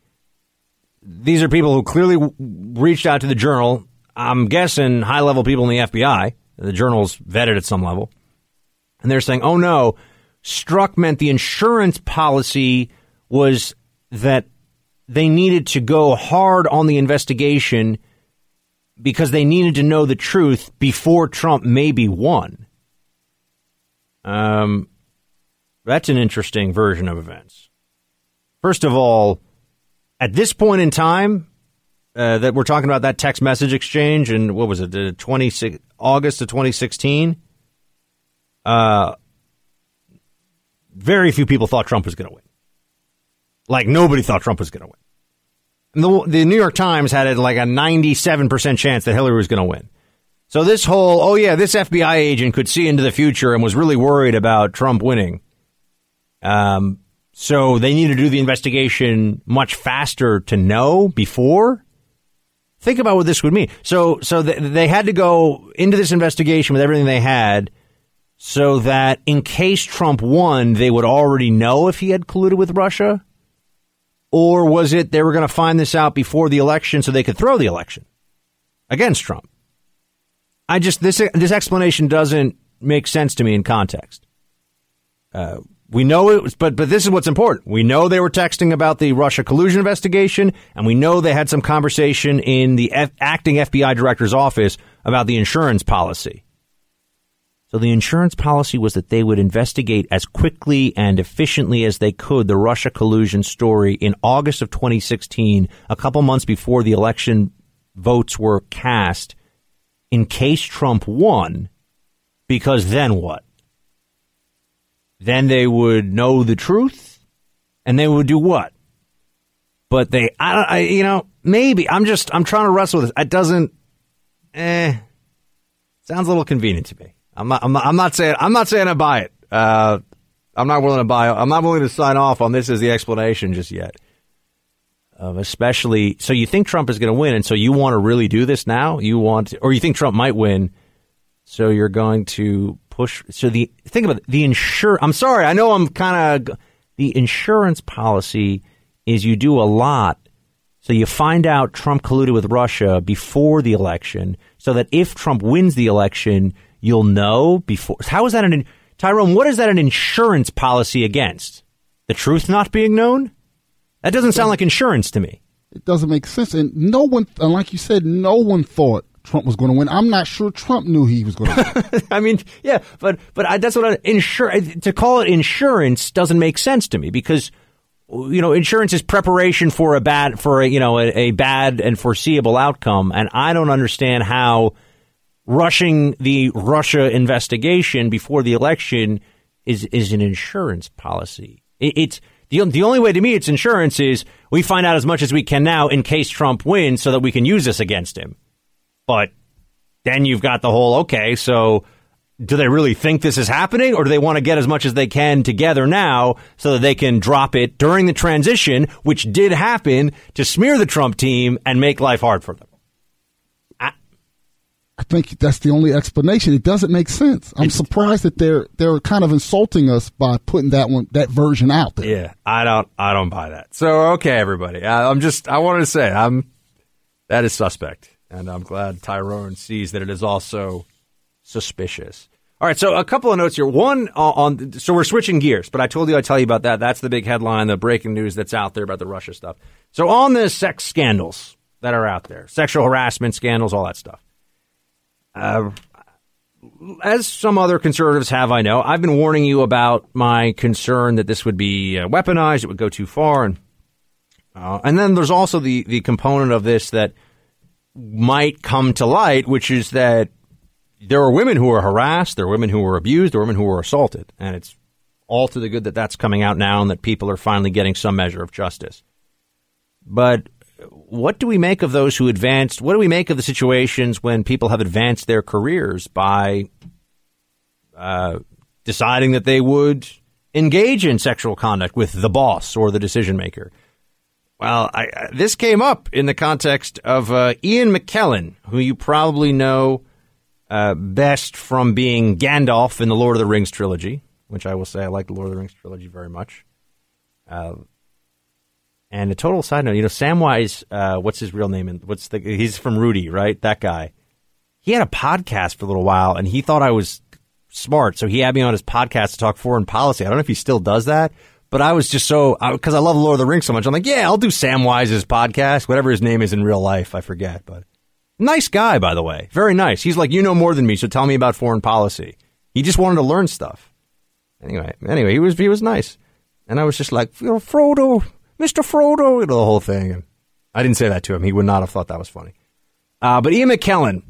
These are people who clearly reached out to the journal. I'm guessing high level people in the FBI. The journal's vetted at some level. And they're saying, oh no, Strzok meant the insurance policy was that they needed to go hard on the investigation because they needed to know the truth before Trump maybe won. Um, that's an interesting version of events. First of all, at this point in time, uh, that we're talking about that text message exchange and what was it, the 26 August of 2016? Uh, very few people thought Trump was going to win. Like nobody thought Trump was going to win. The, the New York Times had like a 97% chance that Hillary was going to win. So this whole, oh yeah, this FBI agent could see into the future and was really worried about Trump winning. Um, so they need to do the investigation much faster to know before. Think about what this would mean. So, so they had to go into this investigation with everything they had, so that in case Trump won, they would already know if he had colluded with Russia, or was it they were going to find this out before the election so they could throw the election against Trump? I just this this explanation doesn't make sense to me in context. Uh, we know it was, but but this is what's important. We know they were texting about the Russia collusion investigation, and we know they had some conversation in the F- acting FBI director's office about the insurance policy. So the insurance policy was that they would investigate as quickly and efficiently as they could the Russia collusion story in August of 2016, a couple months before the election votes were cast, in case Trump won. Because then what? then they would know the truth and they would do what? But they, I, I, you know, maybe I'm just, I'm trying to wrestle with this. It doesn't, eh, sounds a little convenient to me. I'm not, I'm not, I'm not saying, I'm not saying I buy it. Uh, I'm not willing to buy. I'm not willing to sign off on this as the explanation just yet. Um, especially, so you think Trump is going to win, and so you want to really do this now? You want, or you think Trump might win, so you're going to push. So the think about it, the insure. I'm sorry, I know I'm kind of the insurance policy is you do a lot. So you find out Trump colluded with Russia before the election, so that if Trump wins the election, you'll know before. How is that an Tyrone? What is that an insurance policy against? The truth not being known? That doesn't sound like insurance to me. It doesn't make sense. And no one, and like you said, no one thought Trump was going to win. I'm not sure Trump knew he was going to win. <laughs> I mean, yeah, but but I, that's what I, insure to call it insurance doesn't make sense to me because you know insurance is preparation for a bad for a, you know a, a bad and foreseeable outcome, and I don't understand how rushing the Russia investigation before the election is is an insurance policy. It, it's the, the only way to me it's insurance is we find out as much as we can now in case Trump wins so that we can use this against him. But then you've got the whole okay, so do they really think this is happening or do they want to get as much as they can together now so that they can drop it during the transition, which did happen to smear the Trump team and make life hard for them? I think that's the only explanation. It doesn't make sense. I'm surprised that they're they're kind of insulting us by putting that one that version out there. Yeah, I don't I don't buy that. So okay, everybody, I, I'm just I wanted to say I'm that is suspect, and I'm glad Tyrone sees that it is also suspicious. All right, so a couple of notes here. One uh, on so we're switching gears, but I told you I'd tell you about that. That's the big headline, the breaking news that's out there about the Russia stuff. So on the sex scandals that are out there, sexual harassment scandals, all that stuff. Uh, as some other conservatives have, I know, I've been warning you about my concern that this would be uh, weaponized, it would go too far, and uh, and then there's also the the component of this that might come to light, which is that there are women who are harassed, there are women who are abused, there are women who are assaulted, and it's all to the good that that's coming out now and that people are finally getting some measure of justice. But what do we make of those who advanced? What do we make of the situations when people have advanced their careers by uh, deciding that they would engage in sexual conduct with the boss or the decision maker? Well, I, this came up in the context of uh, Ian McKellen, who you probably know uh, best from being Gandalf in the Lord of the Rings trilogy, which I will say I like the Lord of the Rings trilogy very much. And a total side note, you know, Samwise, uh, what's his real name? And what's the? He's from Rudy, right? That guy. He had a podcast for a little while, and he thought I was smart, so he had me on his podcast to talk foreign policy. I don't know if he still does that, but I was just so because I, I love Lord of the Rings so much. I'm like, yeah, I'll do Samwise's podcast, whatever his name is in real life. I forget, but nice guy, by the way, very nice. He's like, you know more than me, so tell me about foreign policy. He just wanted to learn stuff. Anyway, anyway, he was he was nice, and I was just like, you know, Frodo, Mr. Frodo, you know, the whole thing. And I didn't say that to him. He would not have thought that was funny. Uh, but Ian McKellen,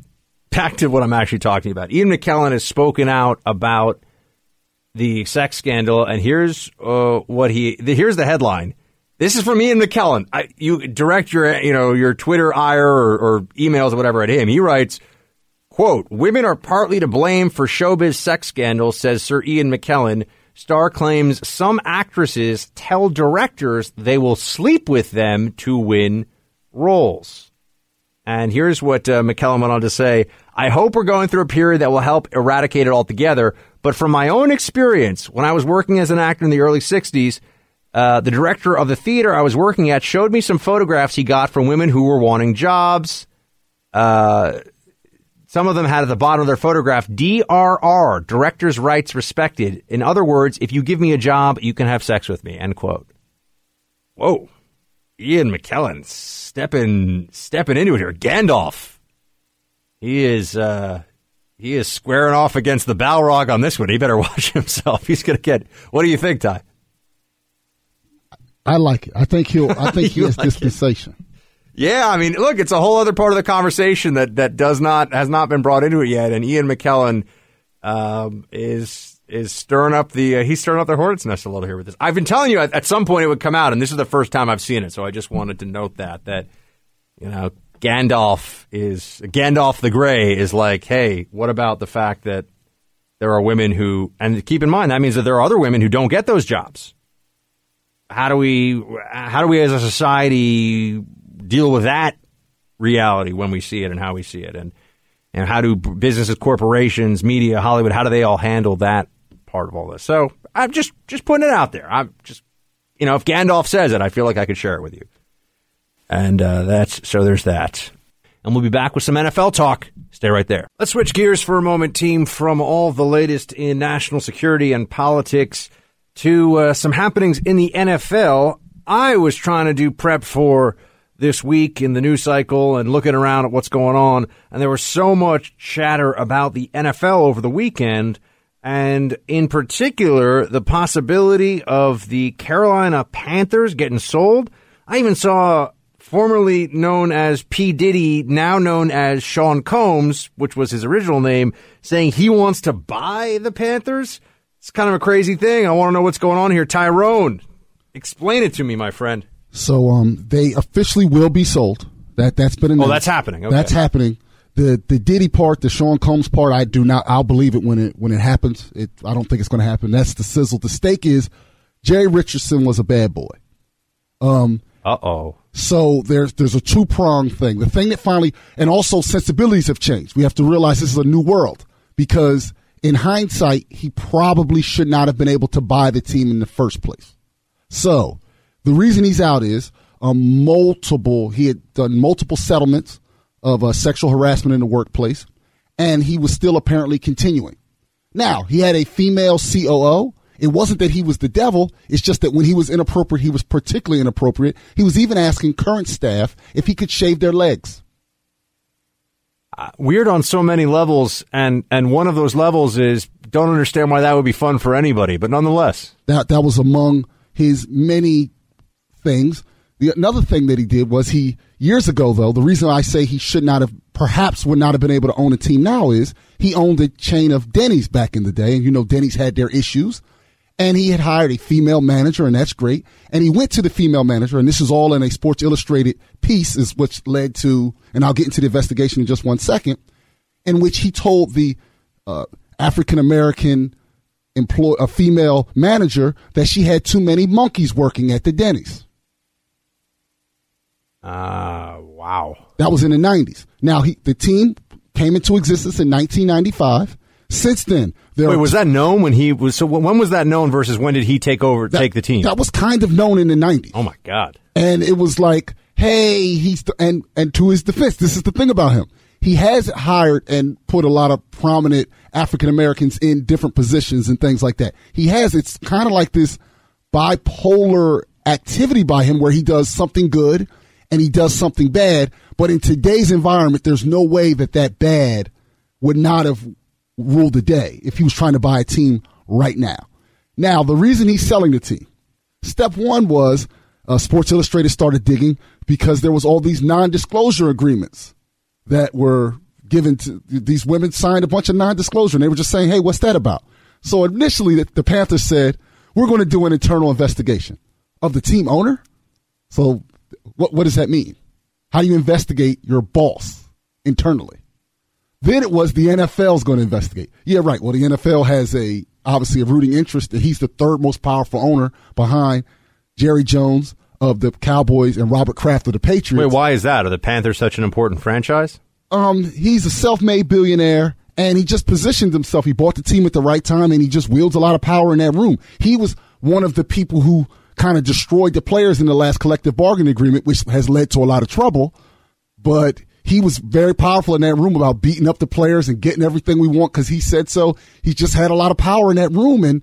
back to what I'm actually talking about. Ian McKellen has spoken out about the sex scandal, and here's uh, what he. The, here's the headline. This is from Ian McKellen. I, you direct your, you know, your Twitter ire or, or emails or whatever at him. He writes, "quote Women are partly to blame for showbiz sex scandals," says Sir Ian McKellen Star claims some actresses tell directors they will sleep with them to win roles. And here's what uh, McKellen went on to say I hope we're going through a period that will help eradicate it altogether. But from my own experience, when I was working as an actor in the early 60s, uh, the director of the theater I was working at showed me some photographs he got from women who were wanting jobs. Uh, some of them had at the bottom of their photograph DRR, director's rights respected. In other words, if you give me a job, you can have sex with me. End quote. Whoa. Ian McKellen stepping stepping into it here. Gandalf. He is uh he is squaring off against the Balrog on this one. He better <laughs> watch himself. He's gonna get what do you think, Ty? I like it. I think he'll I think <laughs> he has like dispensation. It. Yeah, I mean, look, it's a whole other part of the conversation that that does not has not been brought into it yet, and Ian McKellen um, is is stirring up the uh, he's stirring up the hornet's nest a little here with this. I've been telling you at, at, some point it would come out, and this is the first time I've seen it, so I just wanted to note that that you know Gandalf is Gandalf the Grey is like, hey, what about the fact that there are women who, and keep in mind that means that there are other women who don't get those jobs. How do we, how do we as a society deal with that reality when we see it and how we see it, and and how do businesses, corporations, media, Hollywood, how do they all handle that part of all this? So I'm just just putting it out there. I'm just, you know, if Gandalf says it, I feel like I could share it with you. And uh, that's so there's that. And we'll be back with some NFL talk. Stay right there. Let's switch gears for a moment, team, from all the latest in national security and politics to uh, some happenings in the NFL. I was trying to do prep for this week in the news cycle and looking around at what's going on, and there was so much chatter about the NFL over the weekend, and in particular, the possibility of the Carolina Panthers getting sold. I even saw formerly known as P. Diddy, now known as Sean Combs, which was his original name, saying he wants to buy the Panthers. It's kind of a crazy thing. I want to know what's going on here. Tyrone, explain it to me, my friend. So um, they officially will be sold. That that's been announced. Oh, that's happening. Okay. That's happening. The the Diddy part, the Sean Combs part, I do not. I'll believe it when it when it happens. It, I don't think it's going to happen. That's the sizzle. The stake is Jerry Richardson was a bad boy. Um. Uh oh. So there's there's a two prong thing. The thing that finally and also sensibilities have changed. We have to realize this is a new world because in hindsight, he probably should not have been able to buy the team in the first place. So the reason he's out is um, multiple. He had done multiple settlements of uh, sexual harassment in the workplace, and he was still apparently continuing. Now he had a female COO. It wasn't that he was the devil. It's just that when he was inappropriate, he was particularly inappropriate. He was even asking current staff if he could shave their legs. Uh, weird on so many levels, and and one of those levels is don't understand why that would be fun for anybody, but nonetheless, that that was among his many things. The another thing that he did was he years ago though the reason I say he should not have perhaps would not have been able to own a team now is he owned a chain of Denny's back in the day, and you know Denny's had their issues, and he had hired a female manager, and that's great. And he went to the female manager, and this is all in a Sports Illustrated piece, is which led to, and I'll get into the investigation in just one second, in which he told the uh, African American employ a female manager that she had too many monkeys working at the Denny's. Ah, uh, wow. That was in the 90s. Now, he, the team came into existence in 1995. Since then, there Wait, was that known when he was? So when was that known versus when did he take over, that, take the team? That was kind of known in the 90s. Oh my God. And it was like, hey, he's, the, and, and to his defense, this is the thing about him. He has hired and put a lot of prominent African Americans in different positions and things like that. He has, it's kind of like this bipolar activity by him where he does something good and he does something bad. But in today's environment, there's no way that that bad would not have ruled the day if he was trying to buy a team right now. Now, the reason he's selling the team, step one was uh, Sports Illustrated started digging because there was all these non-disclosure agreements that were given to these women signed a bunch of non-disclosure and they were just saying, Hey, what's that about? So initially the, the Panthers said, we're going to do an internal investigation of the team owner. So what, what does that mean? How do you investigate your boss internally? Then it was the NFL is going to investigate. Yeah, right. Well, the NFL has a obviously a rooting interest that he's the third most powerful owner behind Jerry Jones of the Cowboys and Robert Kraft of the Patriots. Wait, why is that? Are the Panthers such an important franchise? Um, he's a self-made billionaire and he just positioned himself. He bought the team at the right time and he just wields a lot of power in that room. He was one of the people who kind of destroyed the players in the last collective bargaining agreement, which has led to a lot of trouble. But he was very powerful in that room about beating up the players and getting everything we want because he said so. He just had a lot of power in that room, and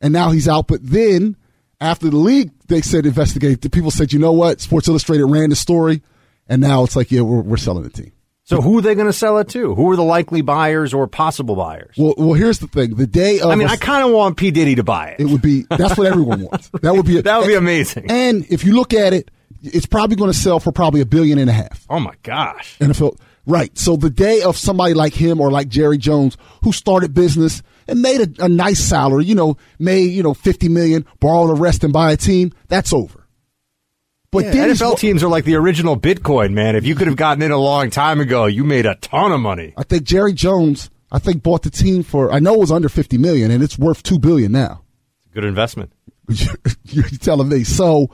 and now he's out. But then after the league, they said investigate. The people said, you know what? Sports Illustrated ran the story, and now it's like, yeah, we're, we're selling the team. So who are they going to sell it to? Who are the likely buyers or possible buyers? Well, well, here's the thing: the day of, I mean, I kind of want P Diddy to buy it. It would be that's what everyone wants. <laughs> That would be a, that would be amazing. And if you look at it, it's probably going to sell for probably a billion and a half. Oh my gosh! NFL, right? So the day of somebody like him or like Jerry Jones who started business and made a, a nice salary, you know, made you know fifty million, borrow the rest and buy a team, that's over. But yeah, NFL teams are like the original Bitcoin, man. If you could have gotten in a long time ago, you made a ton of money. I think Jerry Jones I think bought the team for I know it was under 50 million and it's worth 2 billion now. Good investment. <laughs> You're telling me. So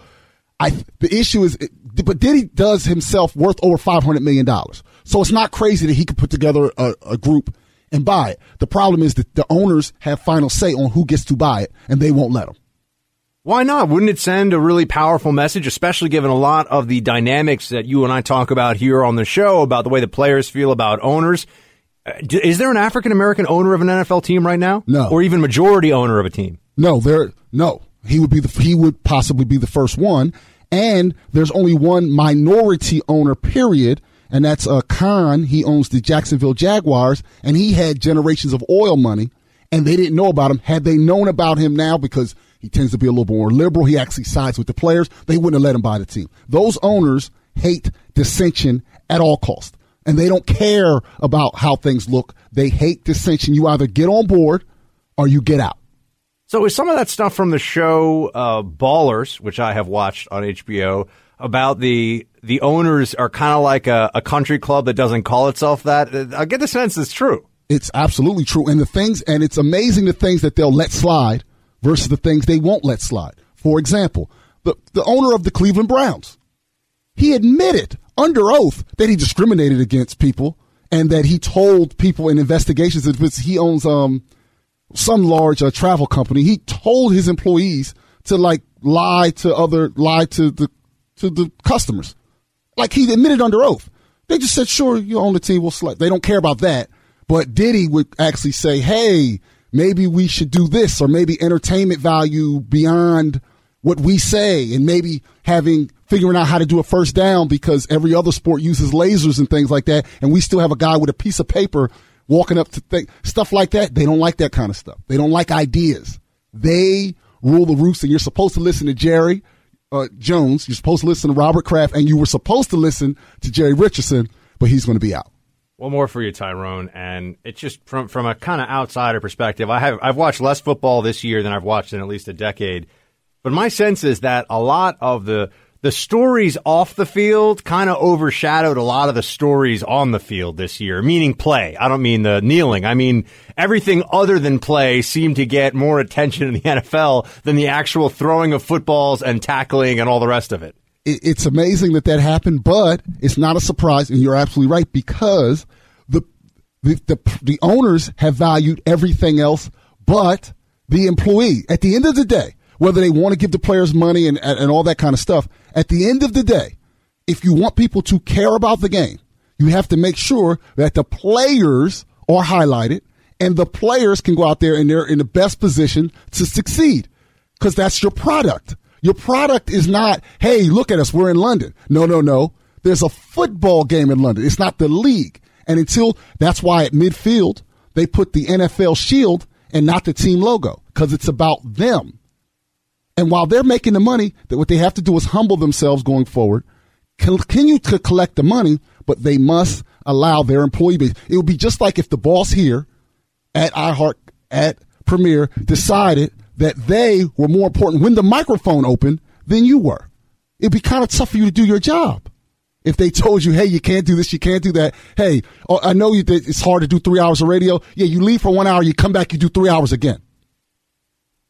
I the issue is but Diddy does himself worth over 500 million dollars. So it's not crazy that he could put together a, a group and buy it. The problem is that the owners have final say on who gets to buy it and they won't let them. Why not? Wouldn't it send a really powerful message, especially given a lot of the dynamics that you and I talk about here on the show about the way the players feel about owners? Uh, is there an African American owner of an NFL team right now? No. Or even majority owner of a team? No, there no. He would be the he would possibly be the first one. And there's only one minority owner, period, and that's uh, Khan. He owns the Jacksonville Jaguars, and he had generations of oil money, and they didn't know about him. Had they known about him now, because he tends to be a little more liberal. He actually sides with the players. They wouldn't have let him buy the team. Those owners hate dissension at all costs. And they don't care about how things look. They hate dissension. You either get on board or you get out. So is some of that stuff from the show uh, Ballers, which I have watched on HBO, about the the owners are kind of like a, a country club that doesn't call itself that? I get the sense it's true. It's absolutely true. And the things, and it's amazing the things that they'll let slide versus the things they won't let slide. For example, the, the owner of the Cleveland Browns, he admitted under oath that he discriminated against people and that he told people in investigations that he owns um, some large uh, travel company. He told his employees to like lie to other lie to the to the customers, like he admitted under oath. They just said, "Sure, you own the team. We'll select." They don't care about that. But Diddy would actually say, "Hey, maybe we should do this or maybe entertainment value beyond what we say and maybe having figuring out how to do a first down because every other sport uses lasers and things like that and we still have a guy with a piece of paper walking up to think stuff like that. They don't like that kind of stuff. They don't like ideas. They rule the roost and you're supposed to listen to jerry uh, jones. You're supposed to listen to robert kraft and you were supposed to listen to jerry richardson but he's going to be out one more for you, Tyrone, and it's just from from a kind of outsider perspective. I have I've watched less football this year than I've watched in at least a decade, but my sense is that a lot of the the stories off the field kind of overshadowed a lot of the stories on the field this year, meaning play. I don't mean the kneeling. I mean everything other than play seemed to get more attention in the <laughs> NFL than the actual throwing of footballs and tackling and all the rest of it it's amazing that that happened, but it's not a surprise, and you're absolutely right because the the the, the owners have valued everything else but the employee. At the end of the day, whether they want to give the players money and and all that kind of stuff, at the end of the day, if you want people to care about the game, you have to make sure that the players are highlighted and the players can go out there and they're in the best position to succeed because that's your product. Your product is not, hey, look at us, we're in London. No, no, no. There's a football game in London. It's not the league. And until that's why at midfield, they put the NFL shield and not the team logo because it's about them. And while they're making the money, that what they have to do is humble themselves going forward, continue to collect the money, but they must allow their employee base. It would be just like if the boss here at iHeart, at Premier decided that they were more important when the microphone opened than you were. It'd be kind of tough for you to do your job. If they told you, hey, you can't do this, you can't do that. Hey, oh, I know you, it's hard to do three hours of radio. Yeah, you leave for one hour, you come back, you do three hours again.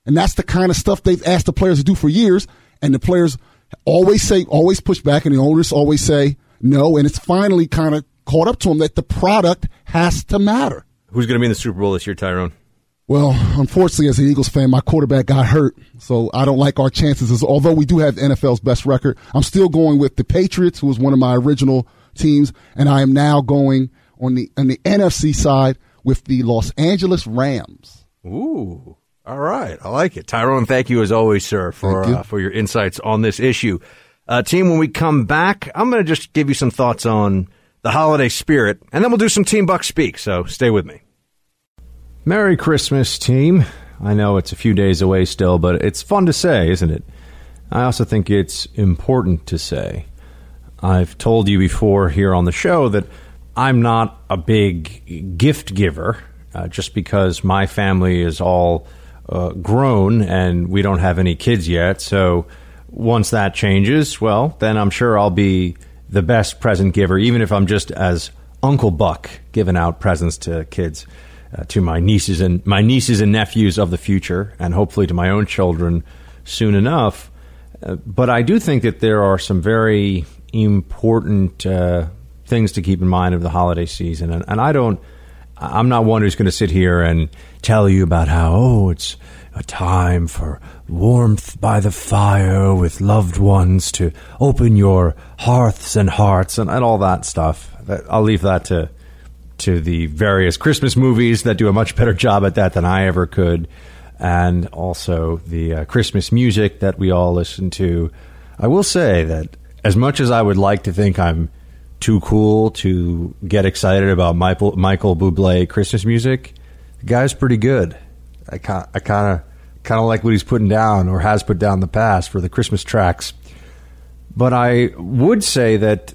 And that's the kind of stuff they've asked the players to do for years. And the players always say, always push back, and the owners always say no. And it's finally kind of caught up to them that the product has to matter. Who's going to be in the Super Bowl this year, Tyrone? Well, unfortunately, as an Eagles fan, my quarterback got hurt, so I don't like our chances. As, although we do have NFL's best record, I'm still going with the Patriots, who was one of my original teams, and I am now going on the on the NFC side with the Los Angeles Rams. Ooh, all right, I like it, Tyrone. Thank you as always, sir, for uh, for your insights on this issue. Uh, team, when we come back, I'm going to just give you some thoughts on the holiday spirit, and then we'll do some Team Buck speak. So stay with me. Merry Christmas, team. I know it's a few days away still, but it's fun to say, isn't it? I also think it's important to say. I've told you before here on the show that I'm not a big gift giver uh, just because my family is all uh, grown and we don't have any kids yet. So once that changes, well, then I'm sure I'll be the best present giver, even if I'm just as Uncle Buck giving out presents to kids. Uh, to my nieces and my nieces and nephews of the future, and hopefully to my own children soon enough. Uh, but I do think that there are some very important uh, things to keep in mind of the holiday season, and, and I don't. I'm not one who's going to sit here and tell you about how oh it's a time for warmth by the fire with loved ones to open your hearths and hearts and, and all that stuff. I'll leave that to to the various Christmas movies that do a much better job at that than I ever could, and also the uh, Christmas music that we all listen to. I will say that as much as I would like to think I'm too cool to get excited about Michael Michael Bublé Christmas music, the guy's pretty good. I kind I kind of kind of like what he's putting down or has put down in the past for the Christmas tracks. But I would say that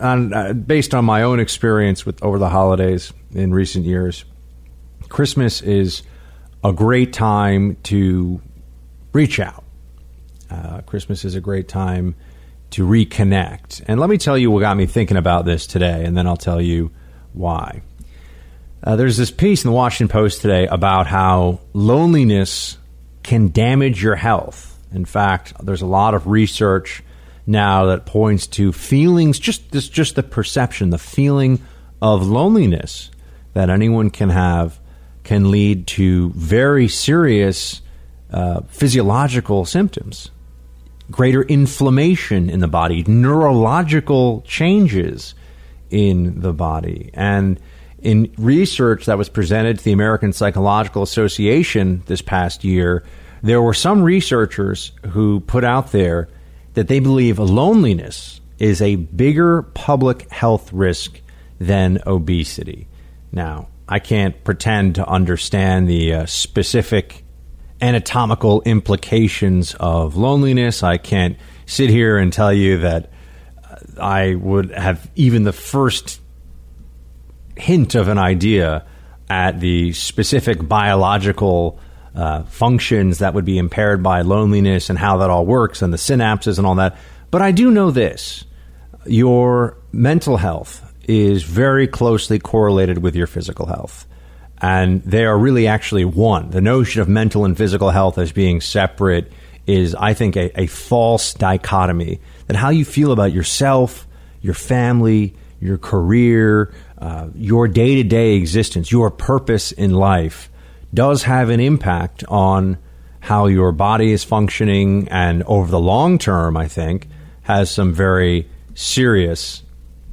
on, uh, based on my own experience with over the holidays in recent years, Christmas is a great time to reach out. Uh, Christmas is a great time to reconnect. And let me tell you what got me thinking about this today, and then I'll tell you why. Uh, there's this piece in the Washington Post today about how loneliness can damage your health. In fact, there's a lot of research now that points to feelings, just this, just the perception, the feeling of loneliness that anyone can have can lead to very serious uh, physiological symptoms, greater inflammation in the body, neurological changes in the body. And in research that was presented to the American Psychological Association this past year, there were some researchers who put out there that they believe loneliness is a bigger public health risk than obesity. Now, I can't pretend to understand the uh, specific anatomical implications of loneliness. I can't sit here and tell you that uh, I would have even the first hint of an idea at the specific biological uh, functions that would be impaired by loneliness and how that all works and the synapses and all that. But I do know this your mental health is very closely correlated with your physical health. And they are really actually one. The notion of mental and physical health as being separate is, I think, a, a false dichotomy. That how you feel about yourself, your family, your career, uh, your day to day existence, your purpose in life does have an impact on how your body is functioning, and over the long term, I think, has some very serious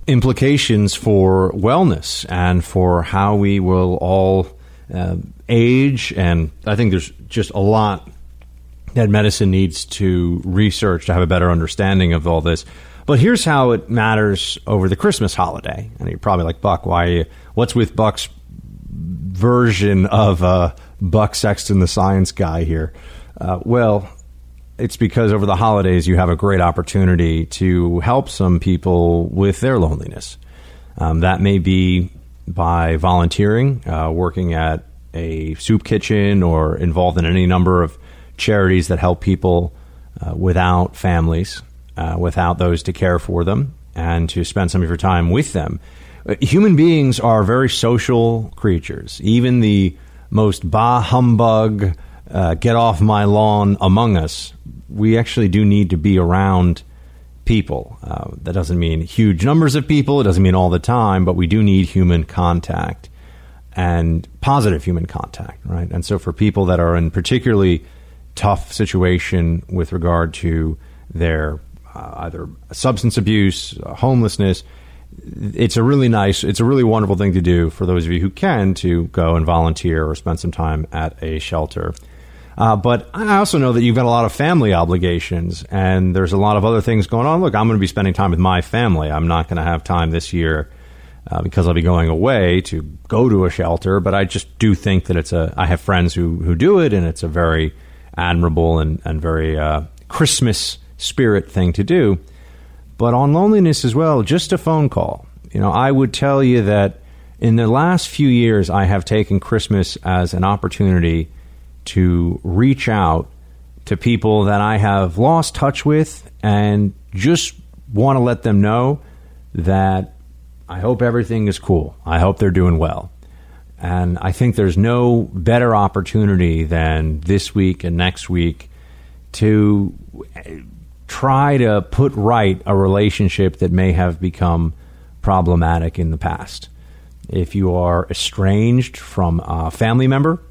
implications for wellness and for how we will all uh, age. And I think there's just a lot that medicine needs to research to have a better understanding of all this. But here's how it matters over the Christmas holiday. And you're probably like, Buck, why? What's with Buck's version of uh, Buck Sexton, the science guy here? Uh, well, it's because over the holidays you have a great opportunity to help some people with their loneliness. Um, that may be by volunteering, uh, working at a soup kitchen, or involved in any number of charities that help people uh, without families, uh, without those to care for them, and to spend some of your time with them human beings are very social creatures. Even the most bah humbug, uh, get off my lawn among us, we actually do need to be around people. Uh, that doesn't mean huge numbers of people, it doesn't mean all the time, but we do need human contact and positive human contact, right? And so for people that are in particularly tough situation with regard to their uh, either substance abuse, uh, homelessness, it's a really nice, it's a really wonderful thing to do for those of you who can to go and volunteer or spend some time at a shelter. Uh, but I also know that you've got a lot of family obligations and there's a lot of other things going on. Look, I'm going to be spending time with my family. I'm not going to have time this year uh, because I'll be going away to go to a shelter. But I just do think that it's a, I have friends who, who do it and it's a very admirable and, and very uh, Christmas spirit thing to do. But on loneliness as well, just a phone call. You know, I would tell you that in the last few years, I have taken Christmas as an opportunity to reach out to people that I have lost touch with and just want to let them know that I hope everything is cool. I hope they're doing well. And I think there's no better opportunity than this week and next week to try to put right a relationship that may have become problematic in the past. If you are estranged from a family member,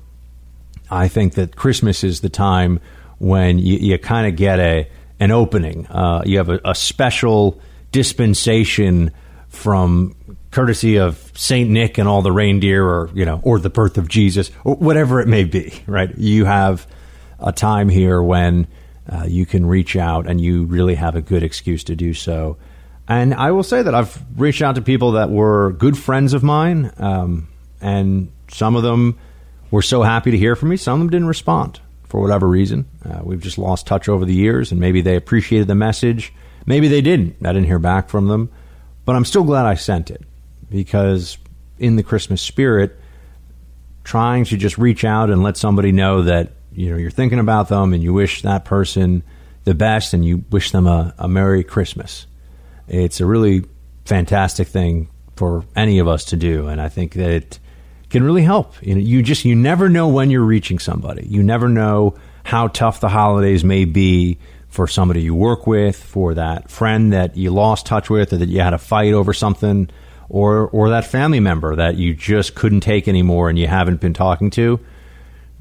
I think that Christmas is the time when you, you kind of get a an opening. Uh, you have a, a special dispensation from courtesy of Saint Nick and all the reindeer, or you know, or the birth of Jesus, or whatever it may be. Right? You have a time here when uh, you can reach out, and you really have a good excuse to do so. And I will say that I've reached out to people that were good friends of mine, um, and some of them were so happy to hear from me. Some of them didn't respond for whatever reason. Uh, we've just lost touch over the years, and maybe they appreciated the message. Maybe they didn't. I didn't hear back from them. But I'm still glad I sent it because, in the Christmas spirit, trying to just reach out and let somebody know that you know you're thinking about them and you wish that person the best and you wish them a, a Merry Christmas. It's a really fantastic thing for any of us to do, and I think that it can really help. You know, you just you never know when you're reaching somebody. You never know how tough the holidays may be for somebody you work with, for that friend that you lost touch with, or that you had a fight over something, or or that family member that you just couldn't take anymore and you haven't been talking to.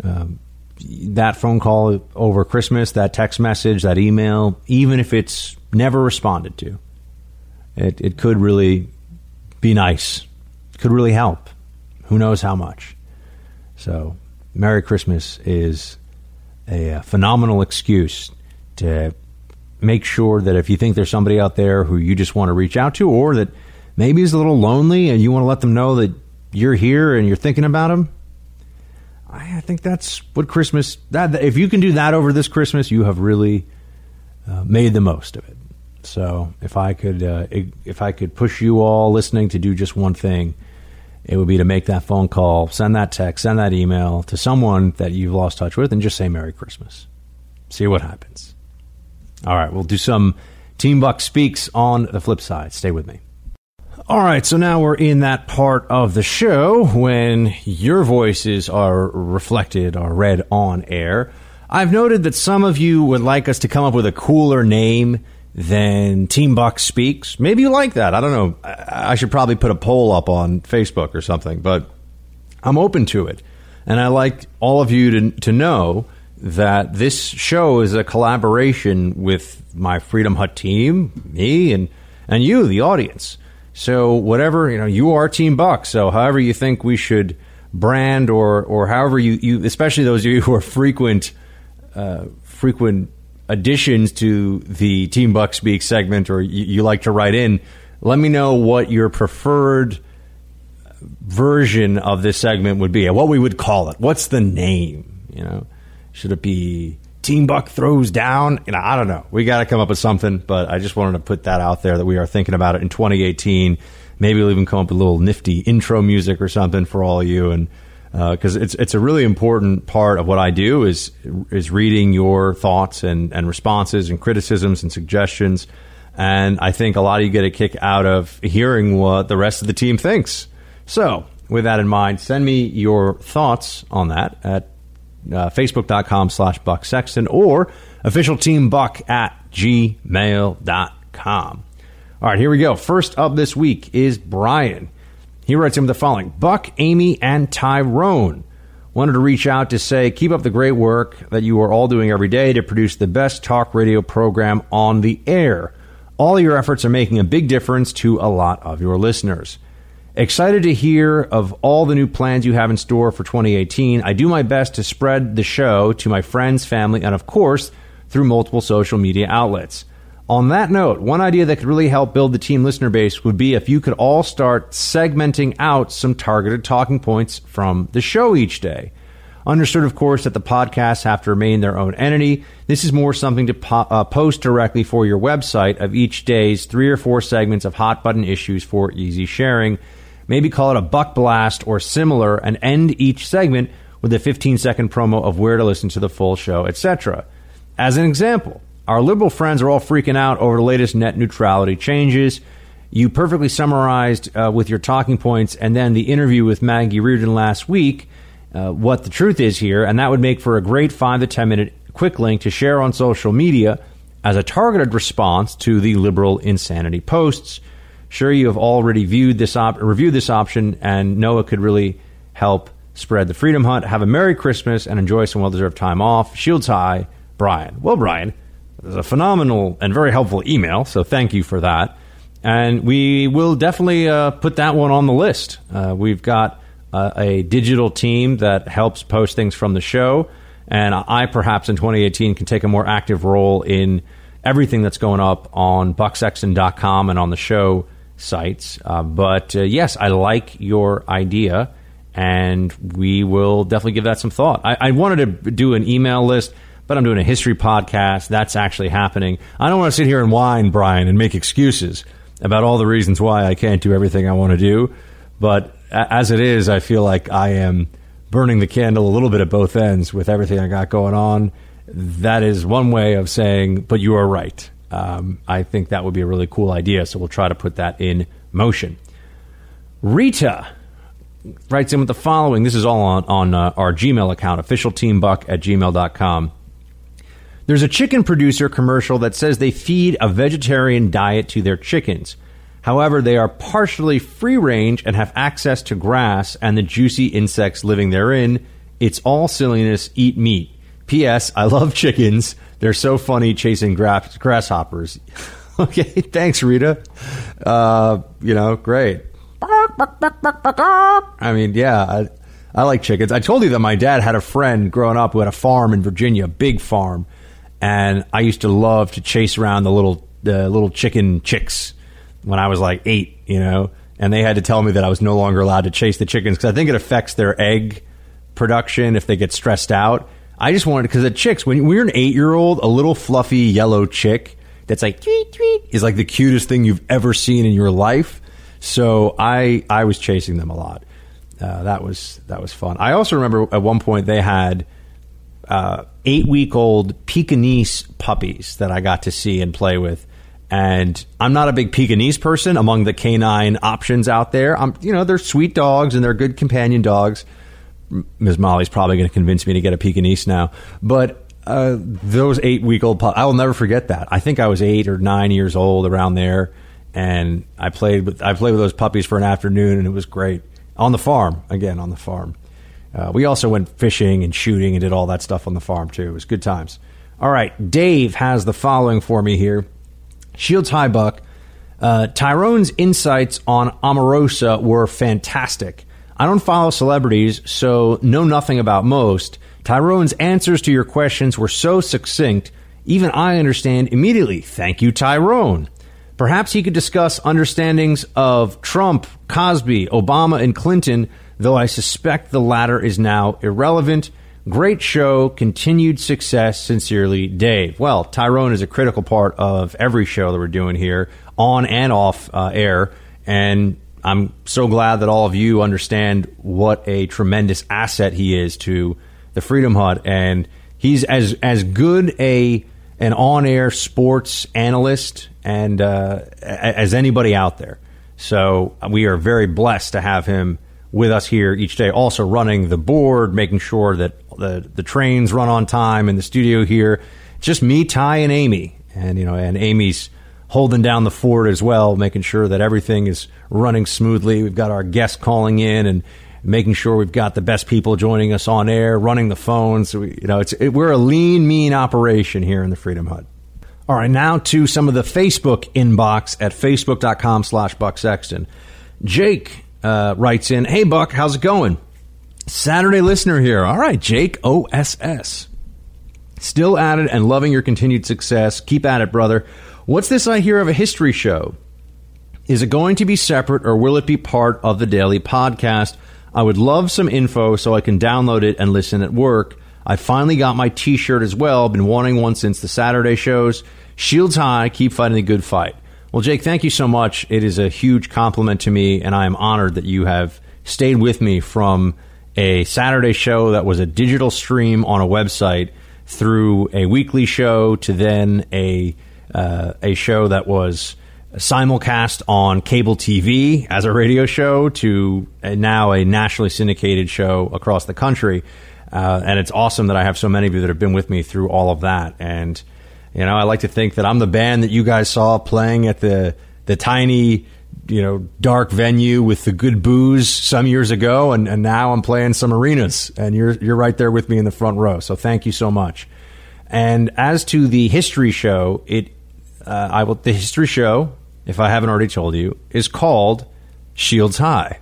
Um, that phone call over Christmas, that text message, that email, even if it's never responded to, it, it could really be nice. Could really help. Who knows how much? So, Merry Christmas is a, a phenomenal excuse to make sure that if you think there's somebody out there who you just want to reach out to, or that maybe is a little lonely and you want to let them know that you're here and you're thinking about them, I think that's what Christmas. That if you can do that over this Christmas, you have really uh, made the most of it. So if I could, uh, if I could push you all listening to do just one thing, it would be to make that phone call, send that text, send that email to someone that you've lost touch with, and just say Merry Christmas. See what happens. All right, we'll do some Team Buck speaks on the flip side. Stay with me. All right, so now we're in that part of the show when your voices are reflected or read on air. I've noted that some of you would like us to come up with a cooler name than Team Buck Speaks. Maybe you like that. I don't know. I should probably put a poll up on Facebook or something, but I'm open to it. And I like all of you to, to know that this show is a collaboration with my Freedom Hut team, me, and, and you, the audience. So whatever you know, you are Team Buck. So however you think we should brand, or or however you, you especially those of you who are frequent uh, frequent additions to the Team Buck Speak segment, or you, you like to write in, let me know what your preferred version of this segment would be, what we would call it. What's the name? You know, should it be Team Buck throws down. You know, I don't know. We got to come up with something, but I just wanted to put that out there that we are thinking about it in 2018. Maybe we'll even come up with a little nifty intro music or something for all of you, and because uh, it's it's a really important part of what I do is is reading your thoughts and and responses and criticisms and suggestions, and I think a lot of you get a kick out of hearing what the rest of the team thinks. So, with that in mind, send me your thoughts on that at uh, facebook.com slash Buck Sexton or official team buck at gmail.com. All right, here we go. First up this week is Brian. He writes in the following Buck, Amy, and Tyrone wanted to reach out to say, keep up the great work that you are all doing every day to produce the best talk radio program on the air. All your efforts are making a big difference to a lot of your listeners. Excited to hear of all the new plans you have in store for 2018. I do my best to spread the show to my friends, family, and of course, through multiple social media outlets. On that note, one idea that could really help build the team listener base would be if you could all start segmenting out some targeted talking points from the show each day. Understood, of course, that the podcasts have to remain their own entity. This is more something to po- uh, post directly for your website of each day's three or four segments of hot button issues for easy sharing maybe call it a buck blast or similar, and end each segment with a 15 second promo of where to listen to the full show, etc. As an example, our liberal friends are all freaking out over the latest net neutrality changes. You perfectly summarized uh, with your talking points and then the interview with Maggie Reardon last week uh, what the truth is here, and that would make for a great five to ten minute quick link to share on social media as a targeted response to the liberal insanity posts. Sure, you have already viewed this op- reviewed this option and know it could really help spread the Freedom Hut. Have a Merry Christmas and enjoy some well deserved time off. Shields high, Brian. Well, Brian, it's a phenomenal and very helpful email, so thank you for that. And we will definitely uh, put that one on the list. Uh, we've got uh, a digital team that helps post things from the show. And I perhaps in 2018 can take a more active role in everything that's going up on bucksexton.com and on the show sites. Uh, but uh, yes, I like your idea, and we will definitely give that some thought. I, I, wanted to do an email list, but I'm doing a history podcast. That's actually happening. I don't want to sit here and whine, Brian, and make excuses about all the reasons why I can't do everything I want to do. But as it is, I feel like I am burning the candle a little bit at both ends with everything I got going on. That is one way of saying, but you are right. Um, I think that would be a really cool idea, so we'll try to put that in motion. Rita writes in with the following. This is all on, on uh, our Gmail account, officialteambuck at gmail.com. There's a chicken producer commercial that says they feed a vegetarian diet to their chickens. However, they are partially free range and have access to grass and the juicy insects living therein. It's all silliness. Eat meat. P.S. I love chickens. They're so funny chasing grass- grasshoppers. <laughs> okay, thanks, Rita. Uh, you know, great. I mean, yeah, I, I like chickens. I told you that my dad had a friend growing up who had a farm in Virginia, a big farm, and I used to love to chase around the little the little chicken chicks when I was like eight, you know, and they had to tell me that I was no longer allowed to chase the chickens because I think it affects their egg production if they get stressed out. I just wanted because the chicks when you're an eight year old, a little fluffy yellow chick that's like tweet tweet is like the cutest thing you've ever seen in your life. So I I was chasing them a lot. Uh, that was that was fun. I also remember at one point they had uh, eight week old Pekingese puppies that I got to see and play with. And I'm not a big Pekingese person among the canine options out there. I'm, you know, they're sweet dogs and they're good companion dogs. Ms. Molly's probably going to convince me to get a Pekingese now. But uh, those eight week old I will never forget that. I think I was eight or nine years old around there, and I played with I played with those puppies for an afternoon, and it was great on the farm. Again, on the farm. Uh, we also went fishing and shooting and did all that stuff on the farm too. It was good times. All right, Dave has the following for me here. Shields High Buck. Uh, Tyrone's insights on Omarosa were fantastic. I don't follow celebrities, so know nothing about most. Tyrone's answers to your questions were so succinct, even I understand immediately. Thank you, Tyrone. Perhaps he could discuss understandings of Trump, Cosby, Obama, and Clinton, though I suspect the latter is now irrelevant. Great show, continued success. Sincerely, Dave. Well, Tyrone is a critical part of every show that we're doing here, on and off uh, air. And I'm so glad that all of you understand what a tremendous asset he is to the Freedom Hut. And he's as as good a an on air sports analyst and uh, as anybody out there. So we are very blessed to have him with us here each day, also running the board, making sure that the the trains run on time in the studio here. Just me, Ty, and Amy, and you know, and Amy's holding down the fort as well, making sure that everything is running smoothly. We've got our guests calling in and making sure we've got the best people joining us on air, running the phones. We, you know, it's it, we're a lean, mean operation here in the Freedom Hut. All right, now to some of the Facebook inbox at facebook.com slash Buck Sexton. Jake uh, writes in, Hey, Buck, how's it going? Saturday listener here. All right, Jake OSS. Still at it and loving your continued success. Keep at it, brother. What's this I hear of a history show? Is it going to be separate or will it be part of the daily podcast? I would love some info so I can download it and listen at work. I finally got my t shirt as well. Been wanting one since the Saturday shows. Shields high, keep fighting the good fight. Well, Jake, thank you so much. It is a huge compliment to me, and I am honored that you have stayed with me from a Saturday show that was a digital stream on a website through a weekly show to then a uh, a show that was simulcast on cable TV as a radio show to now a nationally syndicated show across the country. Uh, and it's awesome that I have so many of you that have been with me through all of that. And, you know, I like to think that I'm the band that you guys saw playing at the, the tiny, you know, dark venue with the good booze some years ago. And, and now I'm playing some arenas and you're, you're right there with me in the front row. So thank you so much. And as to the history show, it, uh, I will, the history show, if I haven't already told you, is called Shields High.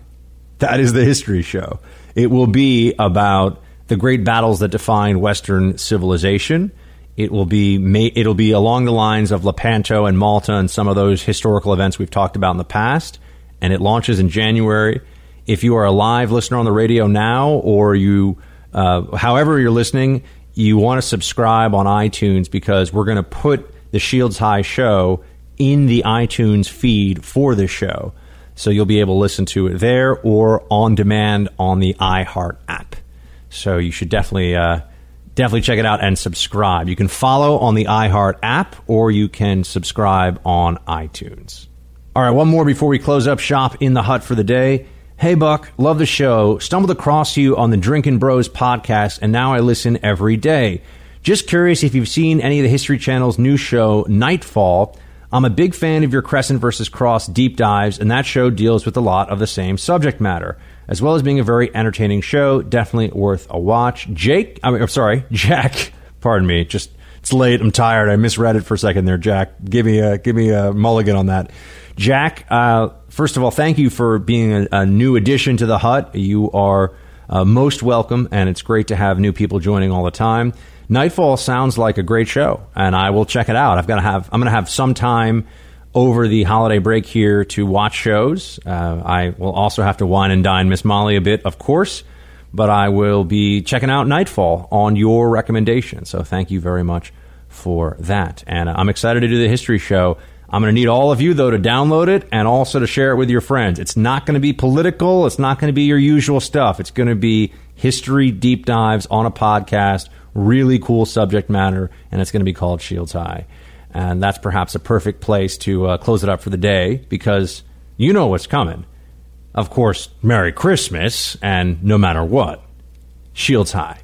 That is the history show. It will be about the great battles that defined Western civilization. It will be it'll be along the lines of Lepanto and Malta and some of those historical events we've talked about in the past. And it launches in January. If you are a live listener on the radio now, or you, uh, however you're listening, you want to subscribe on iTunes because we're going to put the Shields High show in the iTunes feed for this show. So you'll be able to listen to it there or on demand on the iHeart app. So you should definitely uh, definitely check it out and subscribe. You can follow on the iHeart app or you can subscribe on iTunes. All right, one more before we close up shop in the hut for the day. Hey Buck, love the show. Stumbled across you on the Drinkin' Bros podcast, and now I listen every day. Just curious if you've seen any of the History Channel's new show, Knightfall. I'm a big fan of your Crescent versus Cross deep dives, and that show deals with a lot of the same subject matter as well as being a very entertaining show. Definitely worth a watch. Jake, I mean, I'm sorry, <laughs> Jack. Pardon me. Just it's late. I'm tired. I misread it for a second there, Jack. Give me a give me a mulligan on that. Jack, uh, first of all, thank you for being a, a new addition to the hut. You are uh, most welcome, and it's great to have new people joining all the time. Knightfall sounds like a great show, and I will check it out. I've got to have I'm going to have some time over the holiday break here to watch shows. Uh, I will also have to wine and dine Miss Molly a bit, of course, but I will be checking out Knightfall on your recommendation. So thank you very much for that. And uh, I'm excited to do the history show. I'm going to need all of you, though, to download it and also to share it with your friends. It's not going to be political. It's not going to be your usual stuff. It's going to be history deep dives on a podcast, really cool subject matter, and it's going to be called Shields High. And that's perhaps a perfect place to uh, close it up for the day because you know what's coming. Of course, Merry Christmas, and no matter what, shields high.